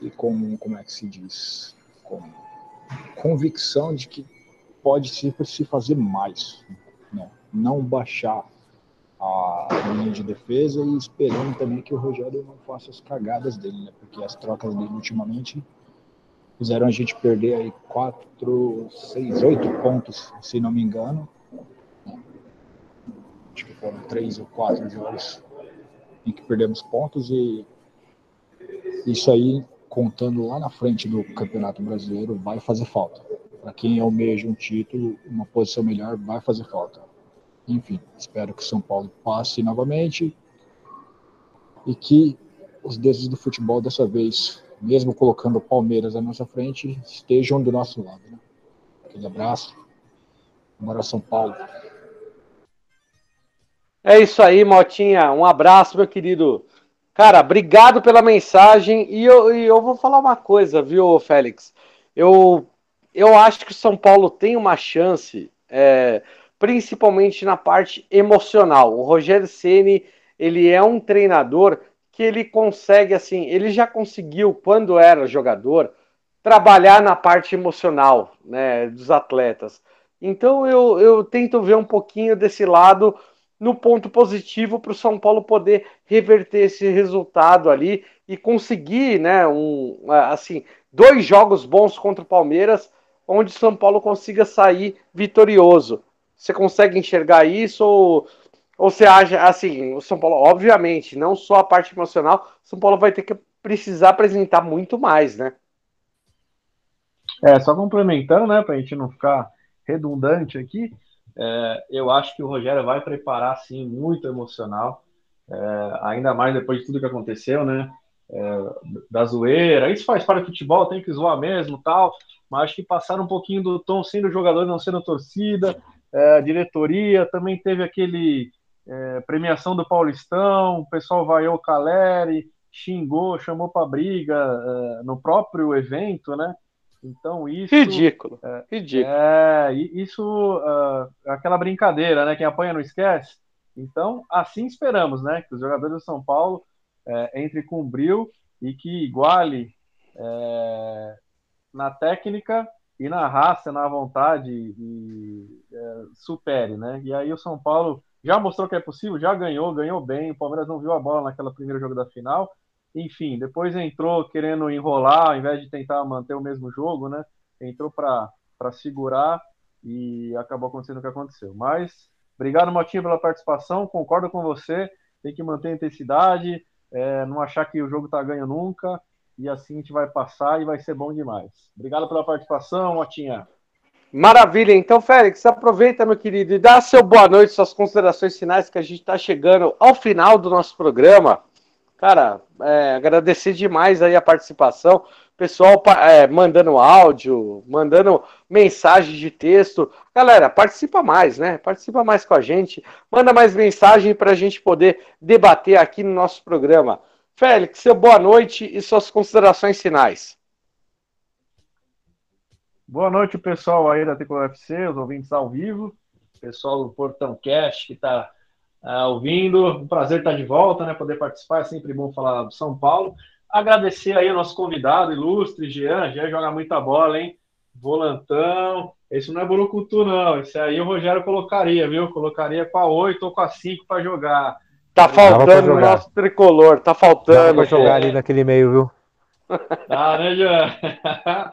e com como é que se diz com convicção de que pode sempre se fazer mais né? não baixar a linha de defesa e esperando também que o Rogério não faça as cagadas dele né? porque as trocas dele ultimamente fizeram a gente perder aí quatro seis oito pontos se não me engano acho que foram três ou quatro jogos em que perdemos pontos e isso aí, contando lá na frente do Campeonato Brasileiro, vai fazer falta. Para quem almeja um título, uma posição melhor, vai fazer falta. Enfim, espero que São Paulo passe novamente e que os deuses do futebol dessa vez, mesmo colocando o Palmeiras à nossa frente, estejam do nosso lado. Né? Aquele abraço. Bora São Paulo. É isso aí, Motinha. Um abraço, meu querido. Cara, obrigado pela mensagem. E eu, e eu vou falar uma coisa, viu, Félix? Eu, eu acho que o São Paulo tem uma chance, é, principalmente na parte emocional. O Rogério Ceni ele é um treinador que ele consegue, assim, ele já conseguiu, quando era jogador, trabalhar na parte emocional né, dos atletas. Então eu, eu tento ver um pouquinho desse lado no ponto positivo para o São Paulo poder reverter esse resultado ali e conseguir, né, um, assim, dois jogos bons contra o Palmeiras, onde o São Paulo consiga sair vitorioso. Você consegue enxergar isso ou, ou você acha, assim, o São Paulo, obviamente, não só a parte emocional, o São Paulo vai ter que precisar apresentar muito mais, né? É, só complementando, né, para a gente não ficar redundante aqui, é, eu acho que o Rogério vai preparar, sim, muito emocional, é, ainda mais depois de tudo que aconteceu, né? É, da zoeira, isso faz parte do futebol, tem que zoar mesmo tal, mas acho que passaram um pouquinho do tom sendo jogador, não sendo torcida, é, diretoria, também teve aquele é, premiação do Paulistão, o pessoal vaiou o Caleri, xingou, chamou para briga é, no próprio evento, né? Então isso ridículo, é, ridículo. É isso, uh, aquela brincadeira, né? Quem apanha não esquece. Então assim esperamos, né? Que os jogadores do São Paulo é, entrem com brilho e que iguale é, na técnica e na raça, na vontade e é, supere, né? E aí o São Paulo já mostrou que é possível, já ganhou, ganhou bem. O Palmeiras não viu a bola naquela primeiro jogo da final. Enfim, depois entrou querendo enrolar, ao invés de tentar manter o mesmo jogo, né? Entrou para segurar e acabou acontecendo o que aconteceu. Mas, obrigado, Motinho, pela participação. Concordo com você. Tem que manter a intensidade, é, não achar que o jogo está ganho nunca. E assim a gente vai passar e vai ser bom demais. Obrigado pela participação, Motinha. Maravilha. Então, Félix, aproveita, meu querido, e dá seu boa noite, suas considerações finais, que a gente está chegando ao final do nosso programa. Cara, é, agradecer demais aí a participação. Pessoal é, mandando áudio, mandando mensagem de texto. Galera, participa mais, né? Participa mais com a gente. Manda mais mensagem para a gente poder debater aqui no nosso programa. Félix, seu boa noite e suas considerações finais. Boa noite, pessoal aí da Tricolor FC, os ouvintes ao vivo, pessoal do Portão Cash que está uh, ouvindo. Um prazer estar de volta, né? Poder participar, é sempre bom falar do São Paulo. Agradecer aí o nosso convidado ilustre, Jean. Jean joga muita bola, hein? Volantão. Esse não é Borocutu, não. Esse aí o Rogério colocaria, viu? Colocaria com a 8 ou com a 5 para jogar. Tá faltando o nosso tricolor, tá faltando. Pra jogar ali naquele meio, viu? Tá, né, Jean?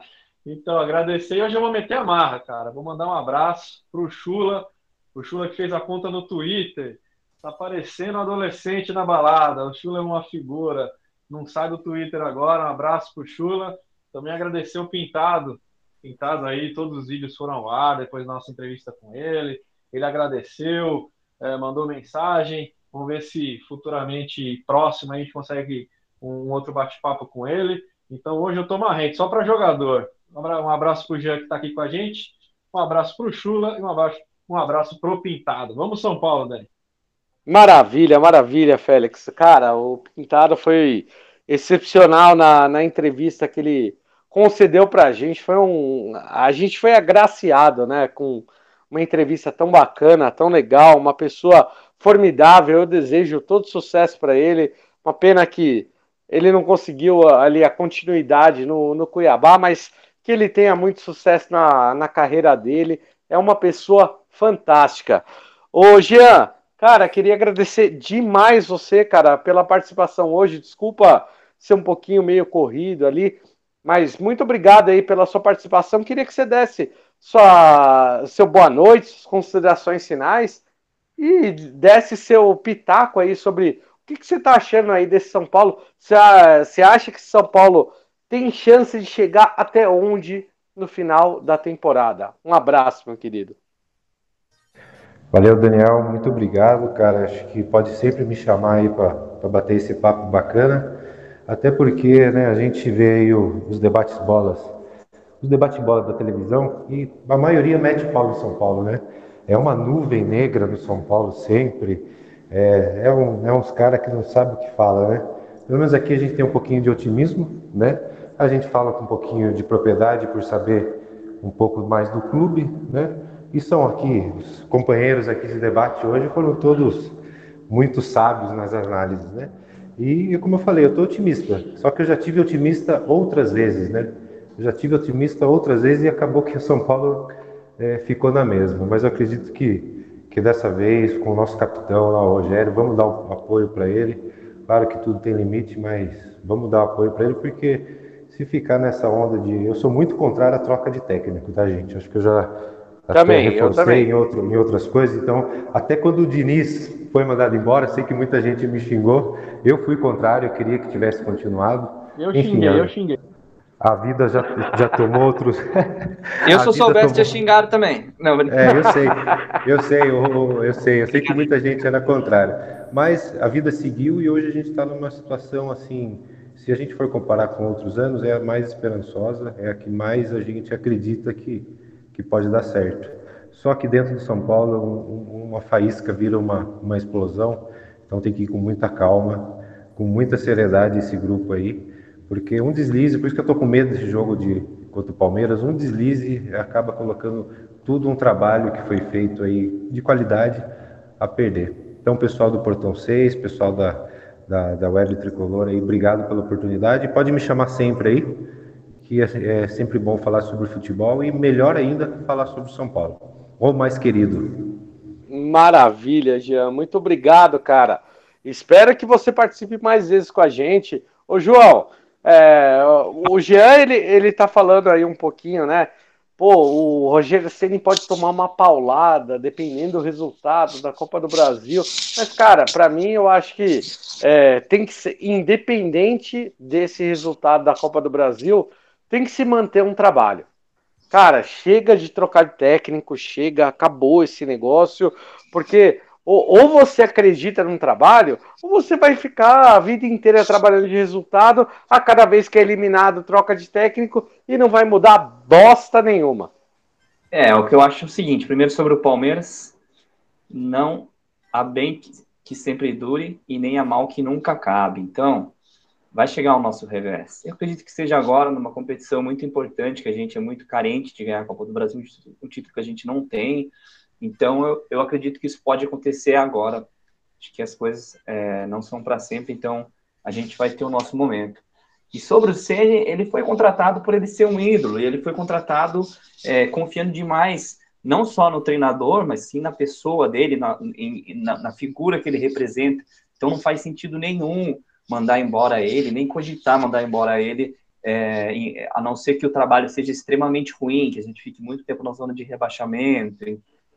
Então, agradecer. Hoje eu vou meter a marra, cara. Vou mandar um abraço pro Chula, o Chula que fez a conta no Twitter. Tá parecendo um adolescente na balada. O Chula é uma figura. Não sai do Twitter agora. Um abraço pro Chula. Também agradecer o Pintado. Pintado aí, todos os vídeos foram ao ar depois da nossa entrevista com ele. Ele agradeceu, é, mandou mensagem. Vamos ver se futuramente, próximo, a gente consegue um outro bate-papo com ele. Então hoje eu tô marrente, só para jogador. Um abraço para o Jean que está aqui com a gente. Um abraço para o Chula e um abraço, um abraço para o Pintado. Vamos, São Paulo, Dani. Maravilha, maravilha, Félix. Cara, o Pintado foi excepcional na, na entrevista que ele concedeu para a gente. Foi um, a gente foi agraciado, né, com uma entrevista tão bacana, tão legal, uma pessoa formidável. Eu desejo todo sucesso para ele. Uma pena que ele não conseguiu ali a continuidade no, no Cuiabá, mas que ele tenha muito sucesso na, na carreira dele. É uma pessoa fantástica. Ô, Jean, cara, queria agradecer demais você, cara, pela participação hoje. Desculpa ser um pouquinho meio corrido ali, mas muito obrigado aí pela sua participação. Queria que você desse sua, seu boa noite, suas considerações finais e desse seu pitaco aí sobre o que, que você está achando aí desse São Paulo. Você, acha que São Paulo tem chance de chegar até onde no final da temporada. Um abraço, meu querido. Valeu, Daniel. Muito obrigado, cara. Acho que pode sempre me chamar aí para bater esse papo bacana. Até porque né, a gente vê aí os debates bolas, os debates bolas da televisão e a maioria mete pau no São Paulo, né? É uma nuvem negra no São Paulo sempre. É, é, um, é uns caras que não sabem o que fala, né? Pelo menos aqui a gente tem um pouquinho de otimismo, né? A gente fala com um pouquinho de propriedade por saber um pouco mais do clube, né? E são aqui, os companheiros aqui de debate hoje foram todos muito sábios nas análises, né? E como eu falei, eu estou otimista, só que eu já tive otimista outras vezes, né? Eu já tive otimista outras vezes e acabou que o São Paulo é, ficou na mesma. Mas eu acredito que, que dessa vez, com o nosso capitão lá, o Rogério, vamos dar um apoio para ele. Claro que tudo tem limite, mas vamos dar apoio para ele, porque se ficar nessa onda de. Eu sou muito contrário à troca de técnico, tá, gente? Acho que eu já. Também, reforcei eu também. Em, outro, em outras coisas, então, até quando o Diniz foi mandado embora, sei que muita gente me xingou, eu fui contrário, eu queria que tivesse continuado. Eu Enfim, xinguei, eu xinguei. A vida já, já tomou outros. Eu, se eu soubesse, tomou... tinha xingado também. Não, é, eu sei, eu sei, eu, eu sei, eu sei que muita gente era contrária. Mas a vida seguiu e hoje a gente está numa situação assim se a gente for comparar com outros anos, é a mais esperançosa, é a que mais a gente acredita que, que pode dar certo. Só que dentro de São Paulo, um, uma faísca vira uma, uma explosão, então tem que ir com muita calma, com muita seriedade esse grupo aí, porque um deslize, por isso que eu estou com medo desse jogo de contra o Palmeiras, um deslize acaba colocando tudo um trabalho que foi feito aí de qualidade a perder. Então, pessoal do Portão 6, pessoal da da, da Web Tricolor aí. Obrigado pela oportunidade. Pode me chamar sempre aí, que é, é sempre bom falar sobre futebol e melhor ainda falar sobre São Paulo. O mais querido. Maravilha, Jean. Muito obrigado, cara. Espero que você participe mais vezes com a gente. Ô, João, é, o Jean, ele, ele tá falando aí um pouquinho, né? Pô, o Rogério Ceni pode tomar uma paulada, dependendo do resultado da Copa do Brasil. Mas, cara, para mim, eu acho que é, tem que ser, independente desse resultado da Copa do Brasil, tem que se manter um trabalho. Cara, chega de trocar de técnico, chega, acabou esse negócio, porque ou, ou, você acredita num trabalho, ou você vai ficar a vida inteira trabalhando de resultado, a cada vez que é eliminado, troca de técnico e não vai mudar bosta nenhuma. É, o que eu acho é o seguinte: primeiro sobre o Palmeiras, não há bem que, que sempre dure e nem há mal que nunca acabe. Então, vai chegar o nosso revés. Eu acredito que seja agora, numa competição muito importante, que a gente é muito carente de ganhar a Copa do Brasil, um título que a gente não tem. Então, eu, eu acredito que isso pode acontecer agora. Acho que as coisas é, não são para sempre, então a gente vai ter o nosso momento. E sobre o Ceni, ele foi contratado por ele ser um ídolo, e ele foi contratado é, confiando demais, não só no treinador, mas sim na pessoa dele, na, em, na, na, figura que ele representa. Então não faz sentido nenhum mandar embora ele, nem cogitar mandar embora ele, é, a não ser que o trabalho seja extremamente ruim, que a gente fique muito tempo na zona de rebaixamento,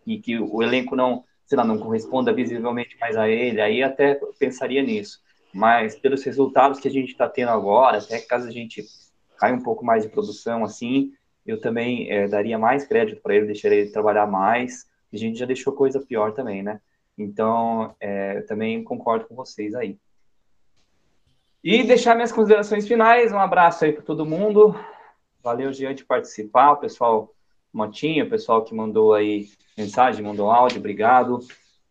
e que o elenco não, sei lá, não corresponda visivelmente mais a ele, aí até pensaria nisso. Mas pelos resultados que a gente está tendo agora, até caso a gente caia um pouco mais de produção, assim, eu também é, daria mais crédito para ele, deixaria ele trabalhar mais. A gente já deixou coisa pior também, né? Então, é, também concordo com vocês aí. E deixar minhas considerações finais. Um abraço aí para todo mundo. Valeu, Jean, de participar. O pessoal Motinha, o pessoal que mandou aí mensagem, mandou áudio, obrigado.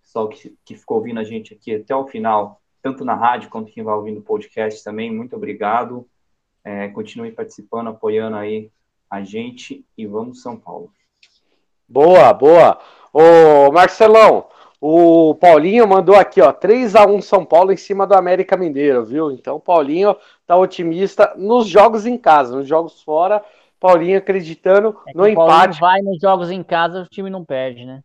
Pessoal que, que ficou ouvindo a gente aqui até o final, tanto na rádio quanto quem vai ouvindo o podcast também, muito obrigado. É, continue participando, apoiando aí a gente e vamos São Paulo. Boa, boa. Ô Marcelão, o Paulinho mandou aqui, ó, 3 a 1 São Paulo em cima do América Mineiro, viu? Então o Paulinho tá otimista nos jogos em casa, nos jogos fora Paulinho acreditando é no empate. vai nos jogos em casa, o time não perde, né?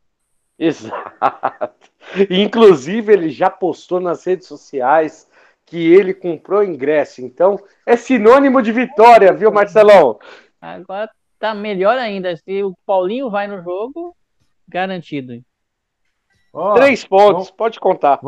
Exato. Inclusive, ele já postou nas redes sociais que ele comprou ingresso. Então, é sinônimo de vitória, viu, Marcelão? Agora tá melhor ainda. Se o Paulinho vai no jogo, garantido. Oh, Três pontos, pode contar.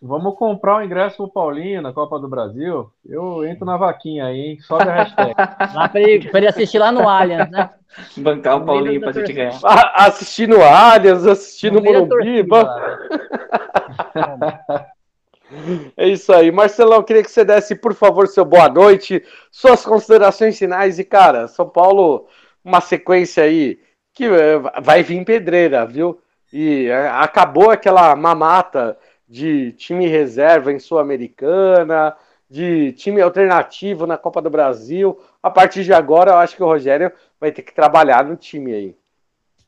Vamos comprar o um ingresso pro Paulinho na Copa do Brasil. Eu entro na vaquinha aí, hein? Sobe a hashtag. lá pra ele, pra ele assistir lá no Allianz, né? Bancar o Paulinho pra gente ganhar. assistir no Allianz, assistir no, no Morumbi. é isso aí. Marcelão, queria que você desse, por favor, seu boa noite, suas considerações finais. E, cara, São Paulo, uma sequência aí que eh, vai vir pedreira, viu? E eh, acabou aquela mamata de time reserva em Sul-Americana, de time alternativo na Copa do Brasil. A partir de agora, eu acho que o Rogério vai ter que trabalhar no time aí.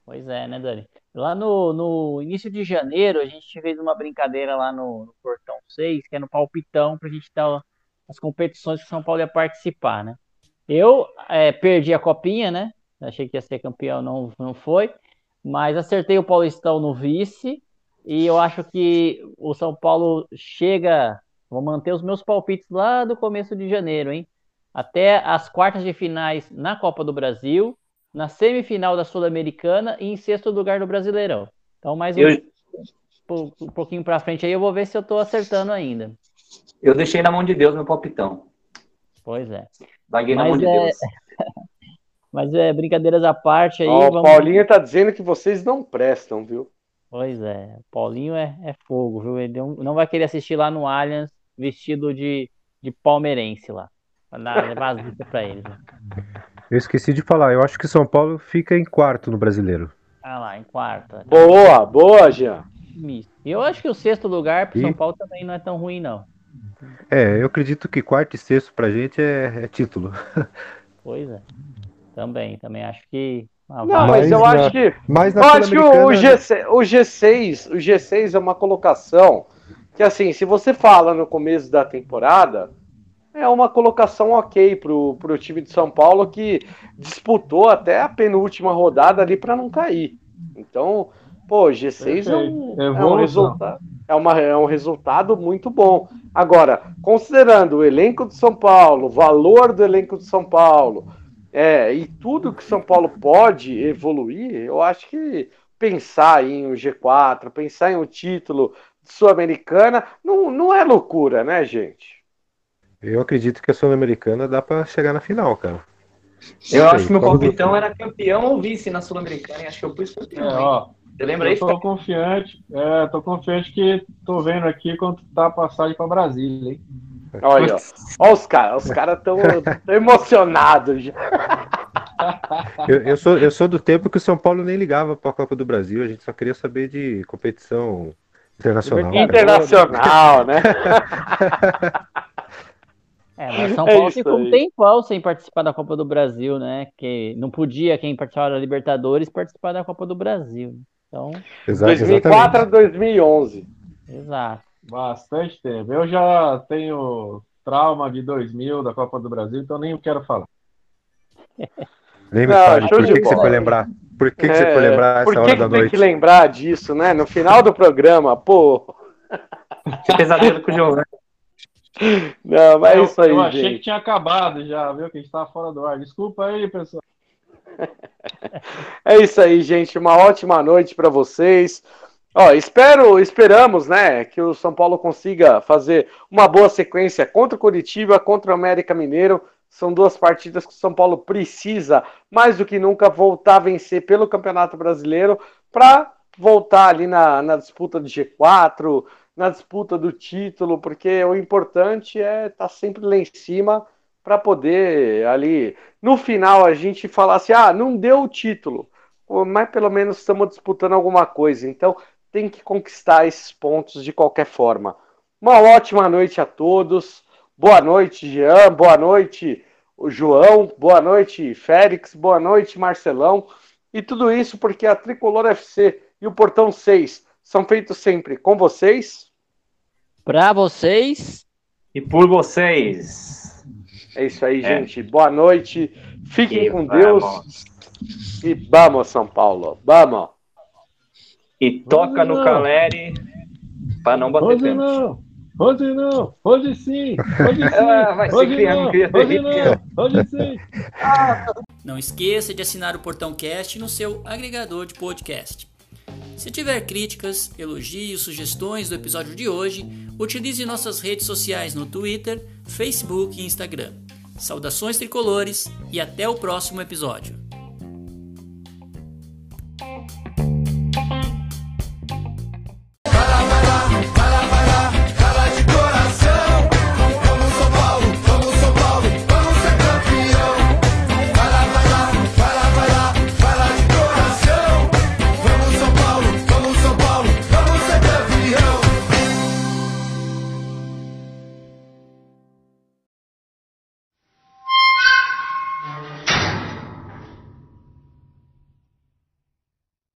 Pois é, né, Dani? Lá no, no início de janeiro, a gente fez uma brincadeira lá no, no Portão 6, que é no palpitão, para a gente dar as competições que o São Paulo ia participar, né? Eu é, perdi a copinha, né? Achei que ia ser campeão, não, não foi. Mas acertei o Paulistão no vice e eu acho que o São Paulo chega. Vou manter os meus palpites lá do começo de janeiro, hein? Até as quartas de finais na Copa do Brasil, na semifinal da Sul-Americana e em sexto lugar do Brasileirão. Então, mais um, eu... um pouquinho para frente aí, eu vou ver se eu estou acertando ainda. Eu deixei na mão de Deus meu palpitão. Pois é. Baguei na Mas mão de é... Deus. Mas é, brincadeiras à parte aí. Ó, vamos... O Paulinho tá dizendo que vocês não prestam, viu? Pois é, o Paulinho é, é fogo, viu? Ele não, não vai querer assistir lá no Allianz vestido de, de palmeirense lá. Pra levar as vistas pra ele. Né? Eu esqueci de falar, eu acho que São Paulo fica em quarto no brasileiro. Ah lá, em quarto. Boa, boa, Jean. Eu acho que o sexto lugar pro e... São Paulo também não é tão ruim, não. É, eu acredito que quarto e sexto pra gente é, é título. Pois é. Também, também acho que ah, não, mas eu na, acho que. Mas eu acho que o, G6, o, G6, o G6 é uma colocação que, assim, se você fala no começo da temporada, é uma colocação ok pro, pro time de São Paulo que disputou até a penúltima rodada ali para não cair. Então, Pô, G6 é um, é um, resultado, é, uma, é um resultado muito bom. Agora, considerando o elenco de São Paulo, o valor do elenco de São Paulo, é, e tudo que São Paulo pode evoluir, eu acho que pensar em um G4, pensar em um título sul-americana, não, não é loucura, né, gente? Eu acredito que a Sul-Americana dá para chegar na final, cara. Eu acho que meu palpitão era campeão ou vice na Sul-Americana, e acho que eu pus campeão. É, ó, Você lembra isso? Tô confiante, é, tô confiante que tô vendo aqui quanto tá a passagem para Brasília, hein? Olha, ó, os caras, os caras tão, tão emocionados já. Eu, eu, sou, eu sou do tempo que o São Paulo nem ligava para a Copa do Brasil, a gente só queria saber de competição internacional. Internacional, né? É, mas São é Paulo é ficou um tempão sem participar da Copa do Brasil, né? Que não podia quem participava da Libertadores participar da Copa do Brasil. Então, Exato, 2004 a 2011. Exato. Bastante tempo. Eu já tenho trauma de 2000 da Copa do Brasil, então nem quero falar. Nem me fale, por que, que, você foi lembrar? Por que, que você foi é, lembrar essa hora da noite? Tem que lembrar disso, né? No final do programa, pô. Pesadelo com o João, né? Não, mas é isso aí. Eu achei gente. que tinha acabado já, viu? Que a gente estava fora do ar. Desculpa aí, pessoal. É isso aí, gente. Uma ótima noite para vocês. Ó, espero, esperamos, né, que o São Paulo consiga fazer uma boa sequência contra o Curitiba, contra o América Mineiro. São duas partidas que o São Paulo precisa, mais do que nunca, voltar a vencer pelo Campeonato Brasileiro para voltar ali na, na disputa do G4, na disputa do título, porque o importante é estar tá sempre lá em cima para poder ali no final a gente falar assim: ah, não deu o título, mas pelo menos estamos disputando alguma coisa. Então tem que conquistar esses pontos de qualquer forma. Uma ótima noite a todos. Boa noite, Jean. Boa noite, João. Boa noite, Félix. Boa noite, Marcelão. E tudo isso porque a Tricolor FC e o Portão 6 são feitos sempre com vocês, para vocês e por vocês. É isso aí, é. gente. Boa noite. Fiquem e com vamos. Deus. E vamos, São Paulo. Vamos. E toca hoje no Caleri para não bater hoje pênalti. Não. Hoje não, hoje sim, hoje sim, ah, vai hoje, não, hoje não, hoje sim. Não esqueça de assinar o Portão Cast no seu agregador de podcast. Se tiver críticas, elogios, sugestões do episódio de hoje, utilize nossas redes sociais no Twitter, Facebook e Instagram. Saudações tricolores e até o próximo episódio.